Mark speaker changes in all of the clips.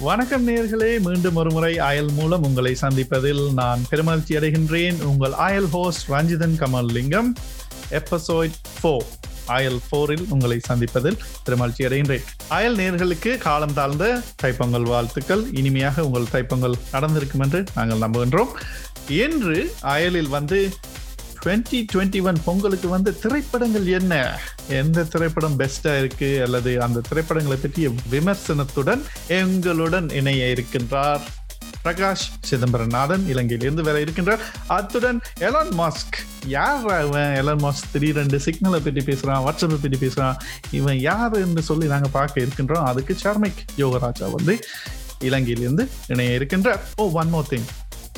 Speaker 1: வணக்கம் நேர்களே மீண்டும் ஒருமுறை அயல் மூலம் உங்களை சந்திப்பதில் நான் பெருமகிழ்ச்சி அடைகின்றேன். உங்கள் அயல் ஹோஸ்ட் ரஞ்சிதன் கமல் லிங்கம் எபிசோட் ஃபோர் அயல் போரில் உங்களை சந்திப்பதில் பெருமகிழ்ச்சி அடைகின்றேன். அயல் நேர்களுக்கு காலம் தாழ்ந்த தைப்பொங்கல் வாழ்த்துக்கள். இனிமையாக உங்கள் தைப்பொங்கல் நடந்திருக்கும் என்று நாங்கள் நம்புகின்றோம். என்று அயலில் வந்து டுவெண்ட்டி டுவெண்ட்டி ஒன் பொங்கலுக்கு வந்து திரைப்படங்கள் என்ன? எந்த திரைப்படம் பெஸ்டா இருக்கு? அல்லது அந்த திரைப்படங்களை பற்றிய விமர்சனத்துடன் எங்களுடன் இணைய இருக்கின்றார் பிரகாஷ் சிதம்பரநாதன் இலங்கையிலிருந்து வேற இருக்கின்றார். அத்துடன் எலான் மாஸ்க். யார் அவன்? எலான் மாஸ்க் திடீரெண்டு சிக்னலை பற்றி பேசுகிறான் வாட்ஸ்அப்பை பற்றி பேசுகிறான் இவன் யார் என்று சொல்லி நாங்கள் பார்க்க இருக்கின்றோம். அதுக்கு சார்மிக் யோகராஜா வந்து இலங்கையிலிருந்து இணைய இருக்கின்றார். ஓ ஒன் மோர் திங்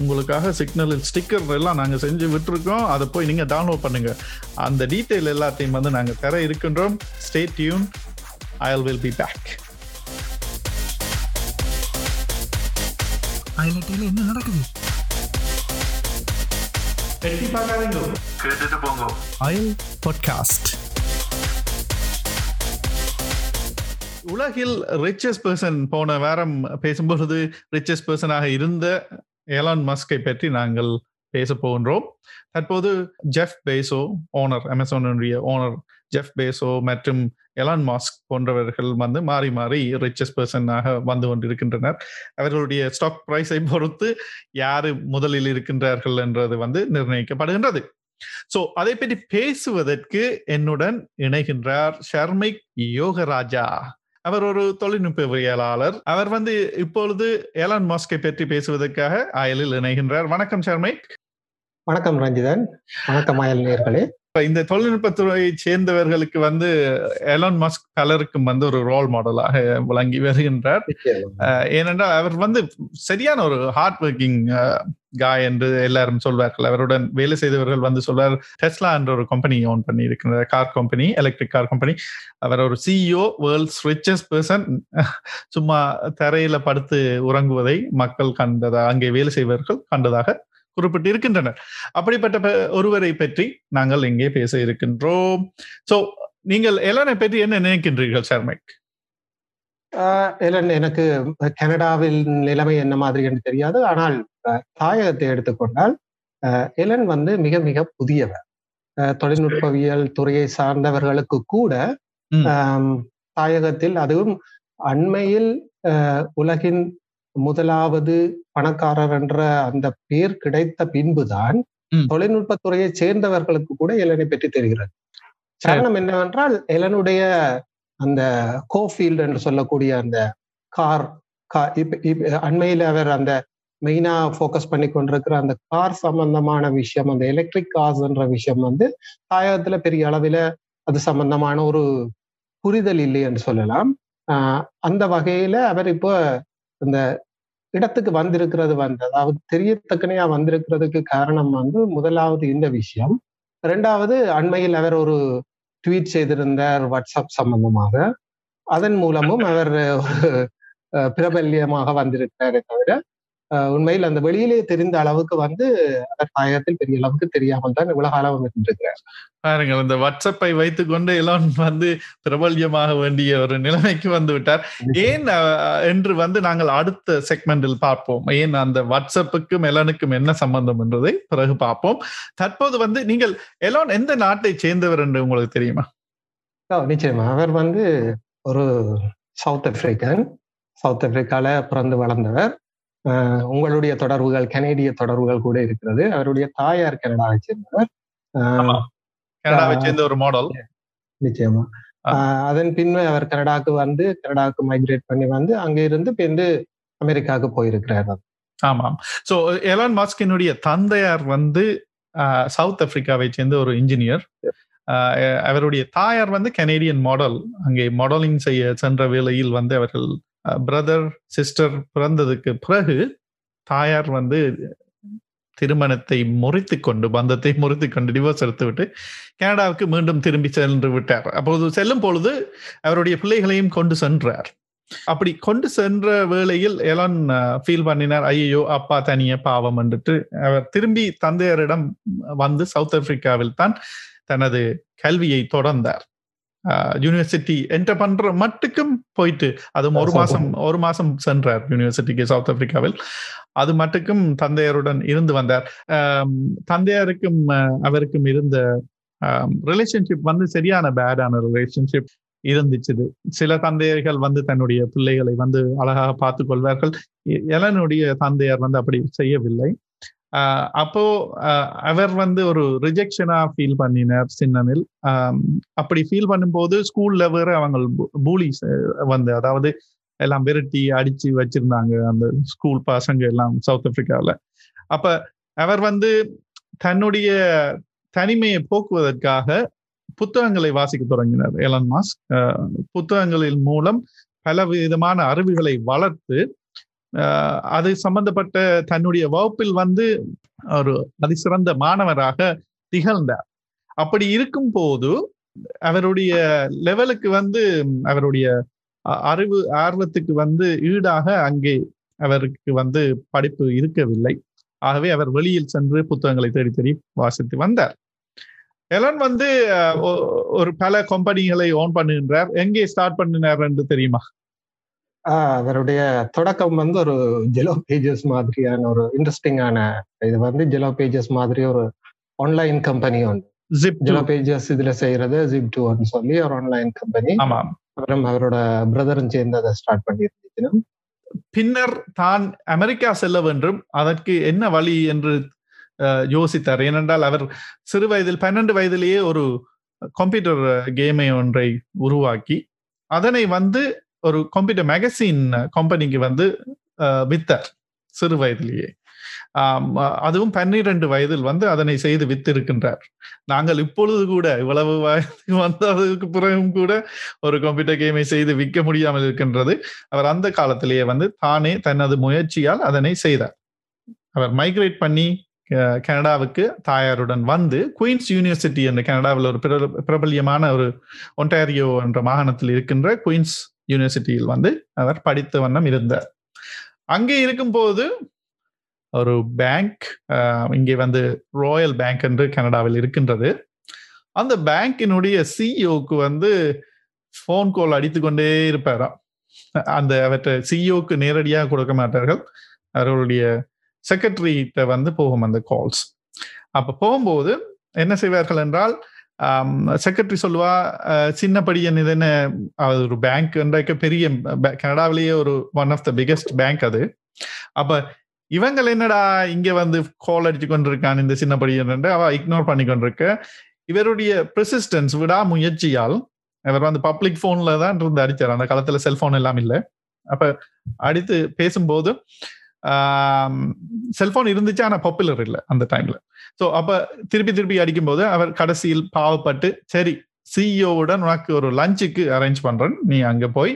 Speaker 1: உங்களுக்காக சிக்னலில் ஸ்டிக்கர் எல்லாம் நாங்கள் செஞ்சு விட்டுருக்கோம். அதை போய் நீங்கள் டவுன்லோட் பண்ணுங்க. அந்த டீட்டெயில் எல்லாத்தையும் வந்து நாங்கள் தர இருக்கின்றோம். Stay tuned I will be back
Speaker 2: ஐலட்டில் என்ன நடக்குது?
Speaker 1: எட்டி பார்க்காதீங்க. கேட்டுட்டு போங்க.
Speaker 2: அயல் பாட்காஸ்ட்
Speaker 1: உலகில் ரிச்சஸ்ட் பர்சன் போன வாரம் பேசும்பொழுது ரிச்சஸ்ட் பர்சனாக இருந்த ஏலான் மஸ்கை பற்றி நாங்கள் பேச போகின்றோம். தற்போது ஜெஃப் பேசோ ஓனர் அமேசானுடைய ஓனர் ஜெஃப் பேசோ மற்றும் எலான் மாஸ்க் போன்றவர்கள் வந்து மாறி மாறி ரிச்சஸ்ட் பர்சனாக வந்து கொண்டிருக்கின்றனர். அவர்களுடைய ஸ்டாக் பிரைஸை பொறுத்து யாரு முதலில் இருக்கின்றார்கள் என்றது வந்து நிர்ணயிக்கப்படுகின்றது. சோ அதை பற்றி பேசுவதற்கு என்னுடன் இணைகின்றார் ஷர்மிக் யோகராஜா. அவர் ஒரு தொழில்நுட்பவியலாளர் அவர் வந்து இப்பொழுது ஏலான் மாஸ்கை பற்றி பேசுவதற்காக அயலில் இணைகின்றார். வணக்கம் சர்மைக்
Speaker 3: வணக்கம் ரஞ்சிதன். வணக்கம் அயல் நேர்களே
Speaker 1: இந்த தொழில்நுட்பத்துறையை சேர்ந்தவர்களுக்கு வந்து எலான் மஸ்க் பலருக்கும் வந்து ஒரு ரோல் மாடலாக விளங்கி வருகின்றார். ஏனென்றால் அவர் வந்து சரியான ஒரு ஹார்ட் ஒர்க்கிங் காய் என்று எல்லாரும் சொல்வார்கள். அவருடன் வேலை செய்தவர்கள் வந்து சொல்வார் டெஸ்லா என்ற ஒரு கம்பெனி ஓன் பண்ணி இருக்கிற car company electric car company அவர் ஒரு சிஇஓ வேர்ல்ட்ஸ் ரிச்சஸ்ட் பர்சன் சும்மா தரையில படுத்து உறங்குவதை மக்கள் கண்டதா அங்கே வேலை செய்வர்கள் கண்டதாக குறிப்பிட்டு இருக்கின்றனர். அப்படிப்பட்ட ஒருவரை பற்றி நாங்கள் இங்கே பேச இருக்கின்றோம். சோ நீங்கள் எலனை பற்றி என்ன நினைக்கின்றீர்கள் சர்மைக்
Speaker 3: எலன் எனக்கு கனடாவில் நிலைமை என்ன மாதிரி என்று தெரியாது. ஆனால் தாயகத்தை எடுத்துக்கொண்டால் எலன் வந்து மிக மிக புதியவர். தொழில்நுட்பவியல் துறையை சார்ந்தவர்களுக்கு கூட தாயகத்தில் அதுவும் அண்மையில் உலகின் முதலாவது பணக்காரர் என்ற அந்த பேர் கிடைத்த பின்புதான் தொழில்நுட்பத்துறையை சேர்ந்தவர்களுக்கு கூட எலனை பற்றி தெரிகிறது. காரணம் என்னவென்றால் எலனுடைய அந்த கோஃபீல்டு என்று சொல்லக்கூடிய அந்த கார் அண்மையில் அவர் அந்த மெயினா ஃபோக்கஸ் பண்ணி கொண்டிருக்கிற அந்த கார் சம்பந்தமான விஷயம் அந்த எலக்ட்ரிக் கார்ஸ் என்ற விஷயம் வந்து தாயகத்துல பெரிய அளவில் அது சம்பந்தமான ஒரு புரிதல் இல்லை என்று சொல்லலாம். அந்த வகையில அவர் இப்போ இந்த இடத்துக்கு வந்திருக்கிறது வந்து அதாவது தெரியத்தக்கனையா வந்திருக்கிறதுக்கு காரணம் வந்து முதலாவது இந்த விஷயம். ரெண்டாவது அண்மையில் அவர் ஒரு ட்வீட் செய்திருந்தார் வாட்ஸ்அப் சம்பந்தமாக. அதன் மூலமும் அவர் ஒரு பிரபல்யமாக வந்திருக்கிறாரே தவிர உண்மையில் அந்த வெளியிலே தெரிந்த அளவுக்கு வந்து தாயகத்தில் பெரிய அளவுக்கு தெரியாமல் தான் இவ்வளவு காலம் இருந்திருக்கிறார்.
Speaker 1: பாருங்கள் இந்த வாட்ஸ்அப்பை வைத்துக்கொண்டு எல்லாம் வந்து பிரபல்யமாக வேண்டிய ஒரு நிலைமைக்கு வந்து விட்டார். ஏன் என்று வந்து நாங்கள் அடுத்த செக்மெண்டில் பார்ப்போம். ஏன் அந்த வாட்ஸ்அப்புக்கும் எலானுக்கும் என்ன சம்பந்தம் என்றதை பிறகு பார்ப்போம். தற்போது வந்து நீங்கள் எலான் எந்த நாட்டை சேர்ந்தவர் என்று உங்களுக்கு தெரியுமா?
Speaker 3: நிச்சயமா. அவர் வந்து ஒரு சவுத் ஆப்பிரிக்கன். சவுத் ஆப்பிரிக்கால பிறந்து வளர்ந்தவர். உங்களுடைய தொடர்புகள் கனேடிய தொடர்புகள் கூட இருக்கிறது. அவருடைய தாயார் கனடாவை சேர்ந்தவர்
Speaker 1: கனடாவை சேர்ந்த ஒரு மாடல்
Speaker 3: நிச்சயமா. அதன் பின் அவர் கனடாவுக்கு வந்து கனடாவுக்கு மைக்ரேட் பண்ணி வந்து அங்க இருந்து பிந்து அமெரிக்காவுக்கு போயிருக்கிறார்
Speaker 1: ஆமாம் சோ எலான் மாஸ்கினுடைய தந்தையார் வந்து சவுத் ஆப்பிரிக்காவை சேர்ந்த ஒரு இன்ஜினியர் அவருடைய தாயார் வந்து கனேடியன் மாடல் அங்கே மாடலிங் செய்ய சென்ற வேளையில் வந்து அவர்கள் பிரதர் சிஸ்டர் பிறந்ததுக்கு பிறகு தாயார் வந்து திருமணத்தை முறித்து கொண்டு பந்தத்தை முறித்து கொண்டு டிவோர்ஸ் எடுத்து விட்டு கனடாவுக்கு மீண்டும் திரும்பி சென்று விட்டார். அப்போது செல்லும் பொழுது அவருடைய பிள்ளைகளையும் கொண்டு சென்றார். அப்படி கொண்டு சென்ற வேளையில் எலான் ஃபீல் பண்ணினார் ஐயோ அப்பா தனிய பாவம் என்றுட்டு அவர் திரும்பி தந்தையரிடம் வந்து சவுத் ஆப்பிரிக்காவில் தான் தனது கல்வியை தொடர்ந்தார். யூனிவர்சிட்டி என்டர் பண்ற மட்டுக்கும் போயிட்டு அதுவும் ஒரு மாசம் ஒரு மாசம் சென்றார் யூனிவர்சிட்டிக்கு சவுத் ஆப்பிரிக்காவில் அது மட்டுக்கும் தந்தையருடன் இருந்து வந்தார். தந்தையாருக்கும் அவருக்கும் இருந்த ரிலேஷன்ஷிப் வந்து சரியான பேடான ரிலேஷன்ஷிப் இருந்துச்சு சில தந்தையர்கள் வந்து தன்னுடைய பிள்ளைகளை வந்து அழகாக பார்த்து கொள்வார்கள். எலனுடைய தந்தையார் வந்து அப்படி செய்யவில்லை. அப்போ அவர் வந்து ஒரு ரிஜெக்ஷனா ஃபீல் பண்ணினார் சின்னனில். அப்படி ஃபீல் பண்ணும்போது ஸ்கூல்ல வேற அவங்க பூலிஸ் வந்து அதாவது எல்லாம் விரட்டி அடிச்சு வச்சிருந்தாங்க அந்த ஸ்கூல் பசங்க எல்லாம் சவுத் ஆப்பிரிக்காவில் அப்ப அவர் வந்து தன்னுடைய தனிமையை போக்குவதற்காக புத்தகங்களை வாசிக்க தொடங்கினார். எலன் மாஸ்க் புத்தகங்களின் மூலம் பல விதமான அறிவுகளை வளர்த்து அது சம்பந்தப்பட்ட தன்னுடைய வகுப்பில் வந்து ஒரு அதிசிறந்த மாணவராக திகழ்ந்தார். அப்படி இருக்கும் போது அவருடைய லெவலுக்கு வந்து அவருடைய அறிவு ஆர்வத்துக்கு வந்து ஈடாக அங்கே அவருக்கு வந்து படிப்பு இருக்கவில்லை. ஆகவே அவர் வெளியில் சென்று புத்தகங்களை தேடி தேடி வாசித்து வந்தார். எலன் வந்து ஒரு பல கம்பெனிகளை ஓன் பண்ணுகின்றார். எங்கே ஸ்டார்ட் பண்ணினார் என்று தெரியுமா?
Speaker 3: அவருடைய தொடக்கம் வந்து ஒரு ஜெலோ பேஜஸ் மாதிரியான ஒரு இன்ட்ரெஸ்டிங்கான இது வந்து ஜெலோ பேஜஸ் மாதிரி ஒரு ஆன்லைன் கம்பெனி ஒன்று. ஜெலோ பேஜஸ் இதுல செய்யறது ஜிப் டூன்னு சொல்லி ஒரு ஆன்லைன் கம்பெனி அப்புறம் அவரோட பிரதரும் சேர்ந்து அதை ஸ்டார்ட் பண்ணி இருந்துச்சு
Speaker 1: பின்னர் தான் அமெரிக்கா செல்ல வேண்டும். அதற்கு என்ன வழி என்று யோசித்தார். ஏனென்றால் அவர் சிறு வயதில் பன்னெண்டு வயதிலேயே ஒரு கம்ப்யூட்டர் கேமை ஒன்றை உருவாக்கி அதனை வந்து ஒரு கம்ப்யூட்டர் மேகசின் கம்பெனிக்கு வந்து வித்தார் சிறு வயதிலேயே. அதுவும் பன்னிரண்டு வயதில் வந்து அதனை செய்து வித்திருக்கின்றார். நாங்கள் இப்பொழுது கூட இவ்வளவு வயது வந்ததுக்கு பிறகும் கூட ஒரு கம்ப்யூட்டர் கேமை செய்து விற்க முடியாமல் இருக்கின்றது. அவர் அந்த காலத்திலேயே வந்து தானே தனது முயற்சியால் அதனை செய்தார். அவர் மைக்ரேட் பண்ணி கனடாவுக்கு தாயாருடன் வந்து குயின்ஸ் யூனிவர்சிட்டி என்ற கனடாவில் ஒரு பிரபல்யமான ஒரு ஒன்டாரியோ என்ற மாகாணத்தில் இருக்கின்ற குயின்ஸ் யூனிவர்சிட்டியில் வந்து அவர் படித்த வண்ணம் இருந்தார். அங்கே இருக்கும்போது ஒரு பேங்க் இங்கே வந்து ராயல் பேங்க் என்று கனடாவில் இருக்கின்றது. அந்த பேங்கினுடைய சிஇஓக்கு வந்து ஃபோன் கால் அடித்து கொண்டே இருப்பாராம். அந்த அவற்றை சிஇஓக்கு நேரடியாக கொடுக்க மாட்டார்கள். அவர்களுடைய செக்ரட்டரிகிட்ட வந்து போகும் அந்த கால்ஸ் அப்போ போகும்போது என்ன செய்வார்கள் என்றால் செக்ரட்டரி சொல்லுவா சின்ன படி இது என்ன ஒரு பேங்க் என்றைக்கு பெரிய கனடாவிலேயே ஒரு one of the biggest bank அது. அப்ப இவங்கள் என்னடா இங்க வந்து கால் அடிச்சு கொண்டிருக்கான் இந்த சின்ன படியன் அவ இக்னோர் பண்ணி கொண்டிருக்க. இவருடைய ப்ரெசிஸ்டன்ஸ் விடா முயற்சியால் இவர் வந்து பப்ளிக் போன்ல தான் இருந்து அடிச்சார். அந்த காலத்துல செல்போன் எல்லாம் இல்லை. அப்ப அடித்து பேசும்போது செல்போன் இருந்துச்சு ஆனா பாப்புலர் இல்லை அந்த டைம்ல ஸோ அப்ப திருப்பி திருப்பி அடிக்கும்போது அவர் கடைசியில் பாவப்பட்டு சரி சிஇஓவுடன் உனக்கு ஒரு லஞ்சுக்கு அரேஞ்ச் பண்றேன். நீ அங்க போய்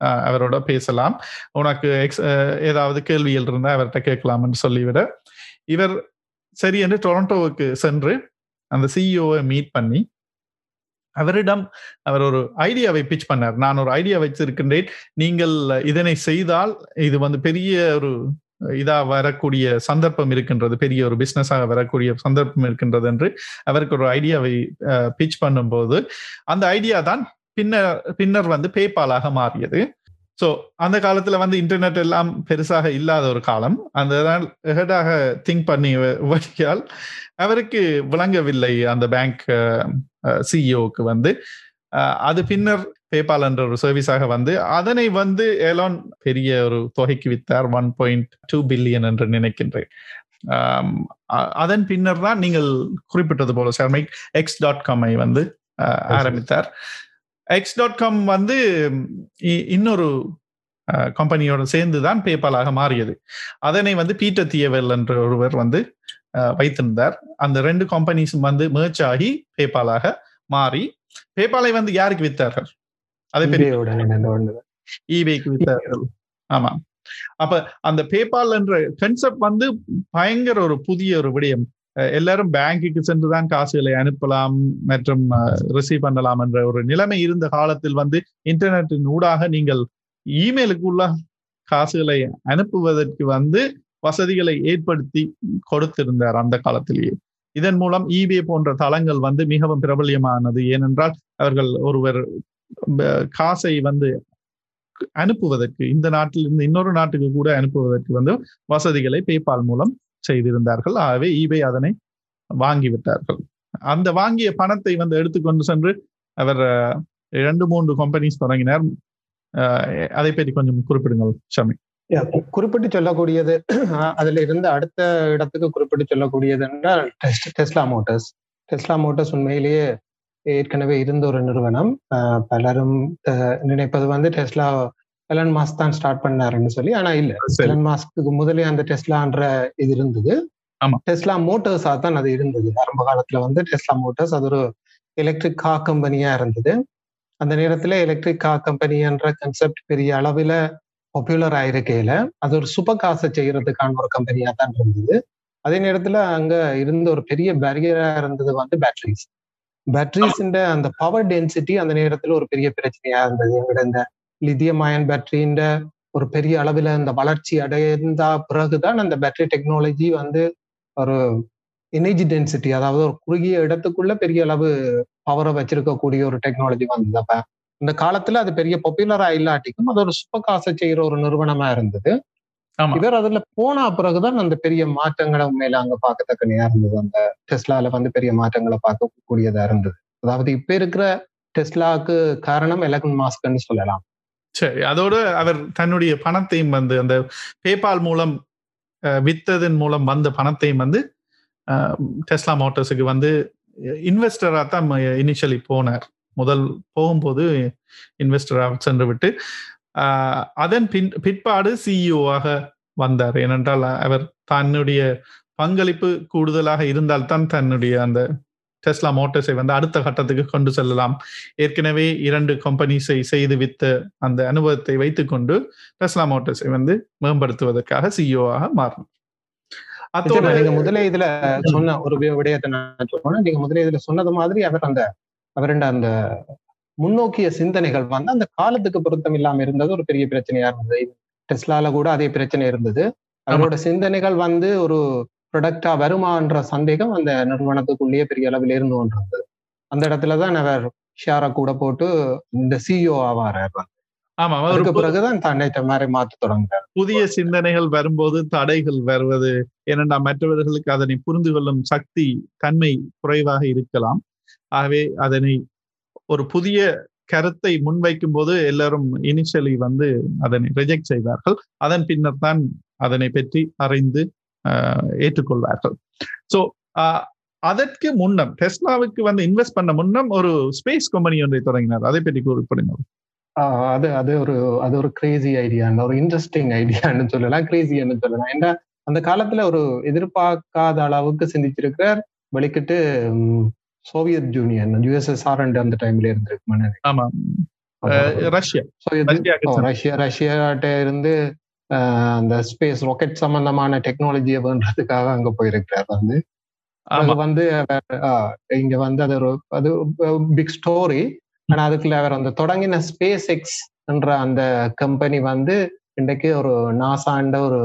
Speaker 1: அவரோட பேசலாம். உனக்கு எக்ஸ் ஏதாவது கேள்விகள் இருந்தா அவர்கிட்ட கேட்கலாம்னு சொல்லிவிட. இவர் சரி என்று டொரண்டோவுக்கு சென்று அந்த சிஇஓவை மீட் பண்ணி அவரிடம் அவர் ஒரு ஐடியாவை பிச் பண்ணார். நான் ஒரு ஐடியா வச்சிருக்கின்றேன் நீங்கள் இதனை செய்தால் இது வந்து பெரிய ஒரு இதா வரக்கூடிய சந்தர்ப்பம் இருக்கின்றது. பெரிய ஒரு பிசினஸாக வரக்கூடிய சந்தர்ப்பம் இருக்கின்றது என்று அவருக்கு ஒரு ஐடியாவை பிச் பண்ணும்போது அந்த ஐடியா தான் பின்னர் பின்னர் வந்து பேபாலாக மாறியது. ஸோ அந்த காலத்துல வந்து இன்டர்நெட் எல்லாம் பெருசாக இல்லாத ஒரு காலம். அந்த ஹெடாக திங்க் பண்ணி வழியால் அவருக்கு விளங்கவில்லை அந்த பேங்க் சிஇஓக்கு வந்து. அது பின்னர் பேபால் என்ற ஒரு சர்வீஸாக வந்து அதனை வந்து ஏலான் பெரிய ஒரு தொகைக்கு வித்தார் ஒன் பாயிண்ட் டூ பில்லியன் என்று நினைக்கின்றேன். அதன் பின்னர் தான் நீங்கள் குறிப்பிட்டது போல சர்மைக் எக்ஸ் டாட் காமை வந்து ஆரம்பித்தார். எக்ஸ் டாட் காம் வந்து இன்னொரு கம்பெனியோட சேர்ந்து தான் பேபாலாக மாறியது. அதனை வந்து பீட்டர் தியவெல் என்ற ஒருவர் வந்து வைத்திருந்தார். அந்த ரெண்டு கம்பெனிஸும் வந்து மேர்ச் ஆகி பேபாலாக மாறி பேபாலை வந்து யாருக்கு வித்தார்கள்?
Speaker 3: அதே
Speaker 1: ஈபேக்கு வித்தார்கள் ஆமா. அப்ப அந்த பேபால் என்ற கன்செப்ட் வந்து பயங்கர ஒரு புதிய ஒரு விடயம். எல்லாரும் பேங்குக்கு சென்றுதான் காசுகளை அனுப்பலாம் மற்றும் ரிசீவ் பண்ணலாம் என்ற ஒரு நிலைமை இருந்த காலத்தில் வந்து இன்டர்நெட்டின் ஊடாக நீங்கள் இமெயிலுக்கு உள்ள காசுகளை அனுப்புவதற்கு வந்து வசதிகளை ஏற்படுத்தி கொடுத்திருந்தார் அந்த காலத்திலேயே. இதன் மூலம் இபே போன்ற தளங்கள் வந்து மிகவும் பிரபல்யமானது. ஏனென்றால் அவர்கள் ஒருவர் காசை வந்து அனுப்புவதற்கு இந்த நாட்டிலிருந்து இன்னொரு நாட்டுக்கு கூட அனுப்புவதற்கு வந்து வசதிகளை பேபால் மூலம் செய்திருந்தார்கள். ஆகவே ஈபே அதனை வாங்கிவிட்டார்கள். அந்த வாங்கிய பணத்தை வந்து எடுத்துக்கொண்டு சென்று அவர் இரண்டு மூன்று கம்பெனிஸ் தொடங்கினார். அதை பற்றி கொஞ்சம் குறிப்பிடுங்கள் ஷமி.
Speaker 3: குறிப்பிட்டு சொல்லக்கூடியது அதுல இருந்து அடுத்த இடத்துக்கு குறிப்பிட்டு சொல்லக்கூடியது என்றால் டெஸ்லா மோட்டார்ஸ். டெஸ்லா மோட்டார்ஸ் உண்மையிலேயே ஏற்கனவே இருந்த ஒரு நிறுவனம். பலரும் நினைப்பது வந்து டெஸ்லா எலன் மாஸ்க் தான் ஸ்டார்ட் பண்ணாருன்னு சொல்லி ஆனா இல்ல. எலன் மாஸ்க்கு முதலே அந்த டெஸ்லான்ற இது இருந்தது.
Speaker 1: ஆமா.
Speaker 3: டெஸ்லா மோட்டார்ஸா தான் அது இருந்தது. ஆரம்ப காலத்துல வந்து டெஸ்லா மோட்டார்ஸ் அது ஒரு எலக்ட்ரிக் கார் கம்பெனியா இருந்தது. அந்த நேரத்துல எலக்ட்ரிக் கார் கம்பெனின்ற கன்செப்ட் பெரிய அளவுல பாப்புலர் ஆயிருக்கையில அது ஒரு சூப்பர் காசை செய்யறதுக்கான ஒரு கம்பெனியா தான் இருந்தது. அதே நேரத்துல அங்க இருந்த ஒரு பெரிய பேரியரா இருந்தது வந்து பேட்டரிஸ் பேட்டரிஸ் அந்த பவர் டென்சிட்டி அந்த நேரத்துல ஒரு பெரிய பிரச்சனையா இருந்தது. எங்கட இந்த லித்தியம் அயன் பேட்டரின்ற ஒரு பெரிய அளவுல இந்த வளர்ச்சி அடைந்த பிறகுதான் அந்த பேட்டரி டெக்னாலஜி வந்து ஒரு எனர்ஜி டென்சிட்டி அதாவது ஒரு குறுகிய இடத்துக்குள்ள பெரிய அளவு பவரை வச்சிருக்கக்கூடிய ஒரு டெக்னாலஜி வந்தது. அப்ப இந்த காலத்துல அது பெரிய பாப்புலரா இல்லாட்டிக்கும் அது ஒரு சூப்பர் காசை செய்யற ஒரு நிறுவனமா இருந்தது. இவர் அதுல போன பிறகுதான் அந்த பெரிய மாற்றங்களை உண்மையில அங்க பார்க்கத்தக்கனையா இருந்தது. அந்த டெஸ்லால வந்து பெரிய மாற்றங்களை பார்க்கக்கூடியதா இருந்தது. அதாவது இப்ப இருக்கிற டெஸ்லாக்கு காரணம் எலக்ட்ரன் மாஸ்க்னு சொல்லலாம்.
Speaker 1: சரி அதோடு அவர் தன்னுடைய பணத்தையும் வந்து அந்த பேபால் மூலம் வித்ததன் மூலம் வந்த பணத்தையும் வந்து டெஸ்லா மோட்டர்ஸுக்கு வந்து இன்வெஸ்டராக தான் இனிஷியலி போனார். முதல் போகும்போது இன்வெஸ்டராக சென்று விட்டு அதன் பின் பிற்பாடு சிஇஓவாக வந்தார். ஏனென்றால் அவர் தன்னுடைய பங்களிப்பு கூடுதலாக இருந்தால்தான் தன்னுடைய அந்த டெஸ்லா மோட்டார்ஸை வந்து அடுத்த கட்டத்துக்கு கொண்டு செல்லலாம். ஏற்கனவே இரண்டு கம்பெனிஸை செய்து வித்த அந்த அனுபவத்தை வைத்துக்கொண்டு டெஸ்லா மோட்டார்ஸை வந்து மேம்படுத்துவதற்காக சிஇஓவாக மாறணும்.
Speaker 3: நிச்சயமா,
Speaker 1: அத்தோட
Speaker 3: நீங்க முதலே இதுல சொன்ன ஒரு விடயத்தை நான் சொல்லணும். நீங்க முதலே இதுல சொன்னது மாதிரி அவர் அந்த அவருடைய அந்த முன்னோக்கிய சிந்தனைகள் வந்து அந்த காலத்துக்கு பொருத்தம் இல்லாம இருந்தது. ஒரு பெரிய பிரச்சனையா இருந்தது. டெஸ்லால கூட அதே பிரச்சனை இருந்தது. அவரோட சிந்தனைகள் வந்து ஒரு ப்ரொடக்டா வருமான்ற சந்தேகம் அந்த நிறுவனத்துக்குள்ளேயே பெரிய அளவில் இருந்து கொண்டிருந்தது. அந்த இடத்துலதான் அவர் ஷேரை கூட போட்டு இந்த சிஇஓ ஆவார்
Speaker 1: ஆமா
Speaker 3: அதுக்கு பிறகுதான் தன்னை மாதிரி மாத்த தொடங்குறார்
Speaker 1: புதிய சிந்தனைகள் வரும்போது தடைகள் வருவது ஏனென்றா மற்றவர்களுக்கு அதனை புரிந்து கொள்ளும் சக்தி தன்மை குறைவாக இருக்கலாம். ஆகவே அதனை ஒரு புதிய கருத்தை முன்வைக்கும் போது எல்லாரும் இனிஷியலி வந்து அதனை ரிஜெக்ட் செய்வார்கள் அதன் பின்னர் தான் அதனை பற்றி அறிந்து ஏற்றுக்கொள்வார்கள் ஸோ அதற்கு முன்னம் டெஸ்லாவுக்கு வந்து இன்வெஸ்ட் பண்ண முன்னம் ஒரு ஸ்பேஸ் கம்பெனி ஒன்றை தொடங்கினார். அதை பற்றி குறிப்பிடுங்க
Speaker 3: ஆஹ் அது அது ஒரு அது ஒரு கிரேசி ஐடியா ஒரு இன்ட்ரெஸ்டிங் ஐடியான்னு சொல்லலாம் கிரேசின்னு சொல்லலாம். ஏன்னா அந்த காலத்துல ஒரு எதிர்பார்க்காத அளவுக்கு சிந்திச்சிருக்கிறார் வெளிக்கிட்டு சோவியத் யூனியன் யுஎஸ்எஸ்ஆர் அந்த டைம்ல இருந்திருக்கு
Speaker 1: ஆமா அஹ், ரஷ்யா.
Speaker 3: ரஷ்யா ரஷ்யாட்ட இருந்து அந்த ஸ்பேஸ் ராக்கெட் சம்பந்தமான டெக்னாலஜியை வேண்டதுக்காக அங்க போயிருக்கிறார் வந்து. அது வந்து இங்க வந்து அது ஒரு அது பிக் ஸ்டோரி ஆனா அதுக்குள்ள அவர் அந்த தொடங்கின ஸ்பேஸ் எக்ஸ் என்ற அந்த கம்பெனி வந்து இன்றைக்கு ஒரு நாசாண்ட ஒரு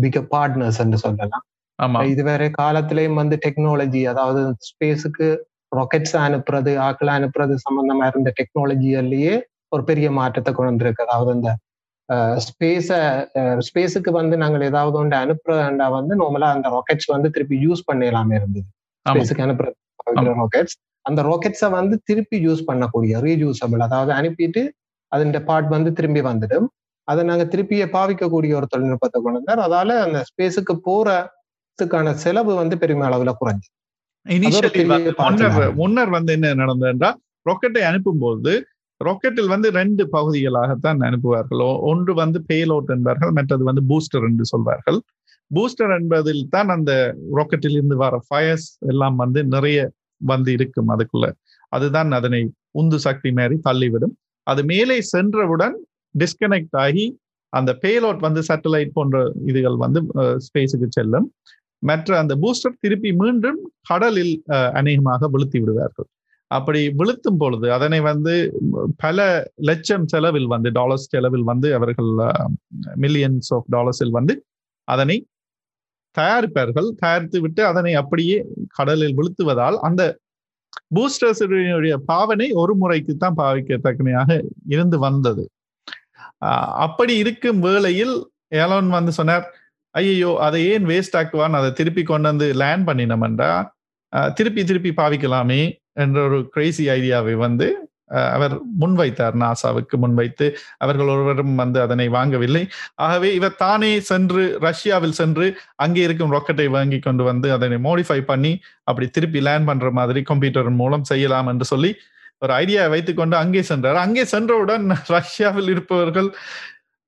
Speaker 3: பிக பார்ட்னர்ஸ் என்று சொல்லலாம்.
Speaker 1: ஆமா.
Speaker 3: இதுவரை காலத்திலயும் வந்து டெக்னாலஜி அதாவது ஸ்பேஸுக்கு ராக்கெட்ஸ் அனுப்புறது ஆக்களை அனுப்புறது சம்பந்தமா இருந்த டெக்னாலஜியிலேயே ஒரு பெரிய மாற்றத்தை கொண்டு வந்திருக்கு. அதாவது இந்த ஸ்பேஸ ஸ்பேஸுக்கு வந்து நாங்கள் ஏதாவது ஒன்று அனுப்புறதா வந்து நார்மலா அந்த ராக்கெட்ஸ் வந்து திருப்பி யூஸ் பண்ணலாமே இருந்தது. ஸ்பேஸுக்கு அனுப்புற ராக்கெட்ஸ் அந்த ராக்கெட்ஸை வந்து திருப்பி யூஸ் பண்ணக்கூடிய ரீயூசபிள் அதாவது அனுப்பிட்டு அதன் பார்ட் வந்து திரும்பி வந்துடும். அதை நாங்க திருப்பிய பாவிக்கக்கூடிய ஒரு தொழில்நுட்பத்தை கொண்டு வந்தார் அதால அந்த ஸ்பேஸுக்கு போறதுக்கான செலவு வந்து பெருமை அளவுல குறைஞ்சு
Speaker 1: முன்னர் வந்து என்ன நடந்தது என்றால் ராக்கெட்டை அனுப்பும்போது ராக்கெட்டில் வந்து ரெண்டு பகுதிகளாகத்தான் அனுப்புவார்கள்? ஒன்று வந்து பேலோட் என்பார்கள் மற்றது வந்து பூஸ்டர் என்று சொல்வார்கள். பூஸ்டர் என்பதில் தான் அந்த ராக்கெட்டில் இருந்து வர ஃபயர்ஸ் எல்லாம் வந்து நிறைய வந்து இருக்கும் அதுக்குள்ள. அதுதான் அதனை உந்து சக்தி மாதிரி தள்ளிவிடும். அது மேலே சென்றவுடன் டிஸ்கனெக்ட் ஆகி அந்த பேலோட் வந்து சேட்டலைட் போன்ற இதுகள் வந்து ஸ்பேஸுக்கு செல்லும். மற்ற அந்த பூஸ்டர் திருப்பி மீண்டும் கடலில் அஹ், அநேகமாக விழுத்தி விடுவார்கள். அப்படி விழுத்தும் பொழுது அதனை வந்து பல லட்சம் செலவில் வந்து டாலர்ஸ் செலவில் வந்து அவர்கள் மில்லியன்ஸ் ஆஃப் டாலர்ஸில் வந்து அதனை தயாரிப்பார்கள். தயாரித்து விட்டு அதனை அப்படியே கடலில் விழுத்துவதால் அந்த பூஸ்டர்ஸுடைய பாவனை ஒரு முறைக்கு தான் பாவிக்கத்தக்கமையாக இருந்து வந்தது. அப்படி இருக்கும் வேளையில் ஏலோன் வந்து சொன்னார் ஐயோ அதை ஏன் வேஸ்ட் ஆக்குவான்? அதை திருப்பி கொண்டு வந்து லேண்ட் பண்ணினோம்ன்றா திருப்பி திருப்பி பாவிக்கலாமே. என்ற ஒரு கிரேசி ஐடியாவை வந்து அவர் முன்வைத்தார். நாசாவுக்கு முன்வைத்து அவர்கள் ஒருவரும் வந்து அதனை வாங்கவில்லை. ஆகவே இவர் தானே சென்று ரஷ்யாவில் சென்று அங்கே இருக்கும் ராக்கெட்டை வாங்கி கொண்டு வந்து அதனை மோடிஃபை பண்ணி அப்படி திருப்பி லேண்ட் பண்ற மாதிரி கம்ப்யூட்டர் மூலம் செய்யலாம் என்று சொல்லி ஒரு ஐடியாவை வைத்துக்கொண்டு அங்கே சென்றார். அங்கே சென்றவுடன் ரஷ்யாவில் இருப்பவர்கள்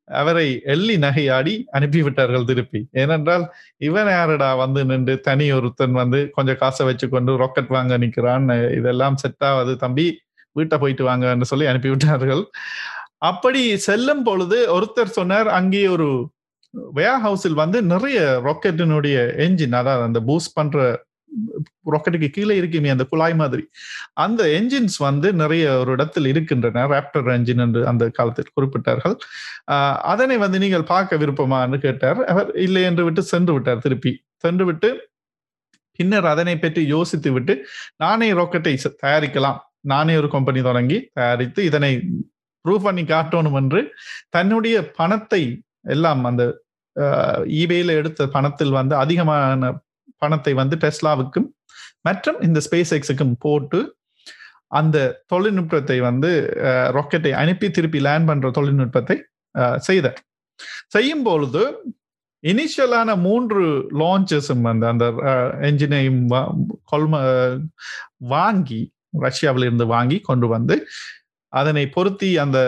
Speaker 1: அவரை எள்ளி நகையாடி அனுப்பிவிட்டார்கள் திருப்பி. ஏனென்றால் இவன் யாரடா வந்து நின்று தனி ஒருத்தன் வந்து கொஞ்சம் காசை வச்சுக்கொண்டு ராக்கெட் வாங்க நிற்கிறான் இதெல்லாம் செட் ஆகாது தம்பி வீட்டை போயிட்டு வாங்கன்னு சொல்லி அனுப்பிவிட்டார்கள். அப்படி செல்லும் பொழுது ஒருத்தர் சொன்னார் அங்கே ஒரு வேர் ஹவுஸில் வந்து நிறைய ராக்கெட்டினுடைய என்ஜின் அதாவது அந்த பூஸ்ட் பண்ற ராக்கெட்டுக்கு கீழே இருக்குமே அந்த குழாய் மாதிரி. அந்த என்ஜின்ஸ் வந்து நிறைய ஒரு இடத்தில் இருக்கின்றன. ராப்டர் என்ஜின் என்று அந்த காலத்தில் குறிப்பிட்டார்கள். அதனை வந்து நீங்கள் பார்க்க விருப்பமான்னு கேட்டார். அவர் இல்லை என்று விட்டு சென்று விட்டார் திருப்பி. சென்று விட்டு பின்னர் அதனை பற்றி யோசித்து விட்டு நானே ராக்கெட்டை தயாரிக்கலாம். நானே ஒரு கம்பெனி தொடங்கி தயாரித்து இதனை ப்ரூவ் பண்ணி காட்டணும் என்று தன்னுடைய பணத்தை எல்லாம் அந்த ஈபேல எடுத்த பணத்தில் வந்து அதிகமான பணத்தை வந்து டெஸ்லாவுக்கும் மற்றும் இந்த ஸ்பேஸ் எக்ஸுக்கும் போட்டு அந்த தொழில்நுட்பத்தை வந்து ராக்கெட்டை அனுப்பி திருப்பி லேண்ட் பண்ற தொழில்நுட்பத்தை செய்தார். செய்யும் பொழுது இனிஷியலான மூன்று லான்ச்சஸும் அந்த அந்த என்ஜினையும் கொள்ம வாங்கி ரஷ்யாவில் இருந்து வாங்கி கொண்டு வந்து அதனை பொருத்தி அந்த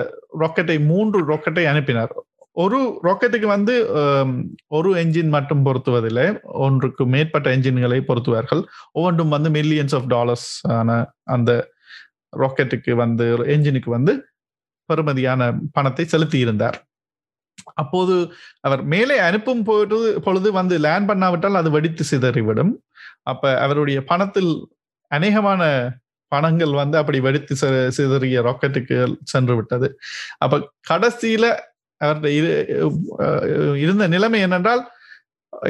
Speaker 1: ராக்கெட்டை மூன்று ராக்கெட்டை அனுப்பினார். ஒரு ராக்கெட்டுக்கு வந்து ஒரு என்ஜின் மட்டும் பொருத்துவதில்லை. ஒன்றுக்கு மேற்பட்ட என்ஜின்களை பொருத்துவார்கள். ஒவ்வொன்றும் வந்து மில்லியன்ஸ் ஆஃப் டாலர்ஸ் ஆன அந்த ராக்கெட்டுக்கு வந்து என்ஜினுக்கு வந்து பெருமதியான பணத்தை செலுத்தி இருந்தார் அப்போது அவர் மேலே அனுப்பும் போது பொழுது வந்து லேண்ட் பண்ணாவிட்டால் அது வெடித்து சிதறிவிடும். அப்ப அவருடைய பணத்தில் அநேகமான பணங்கள் வந்து அப்படி வெடித்து சிதறிய ராக்கெட்டுக்கு சென்று விட்டது அப்ப கடைசியில அவருடைய இருந்த நிலைமை என்னென்றால்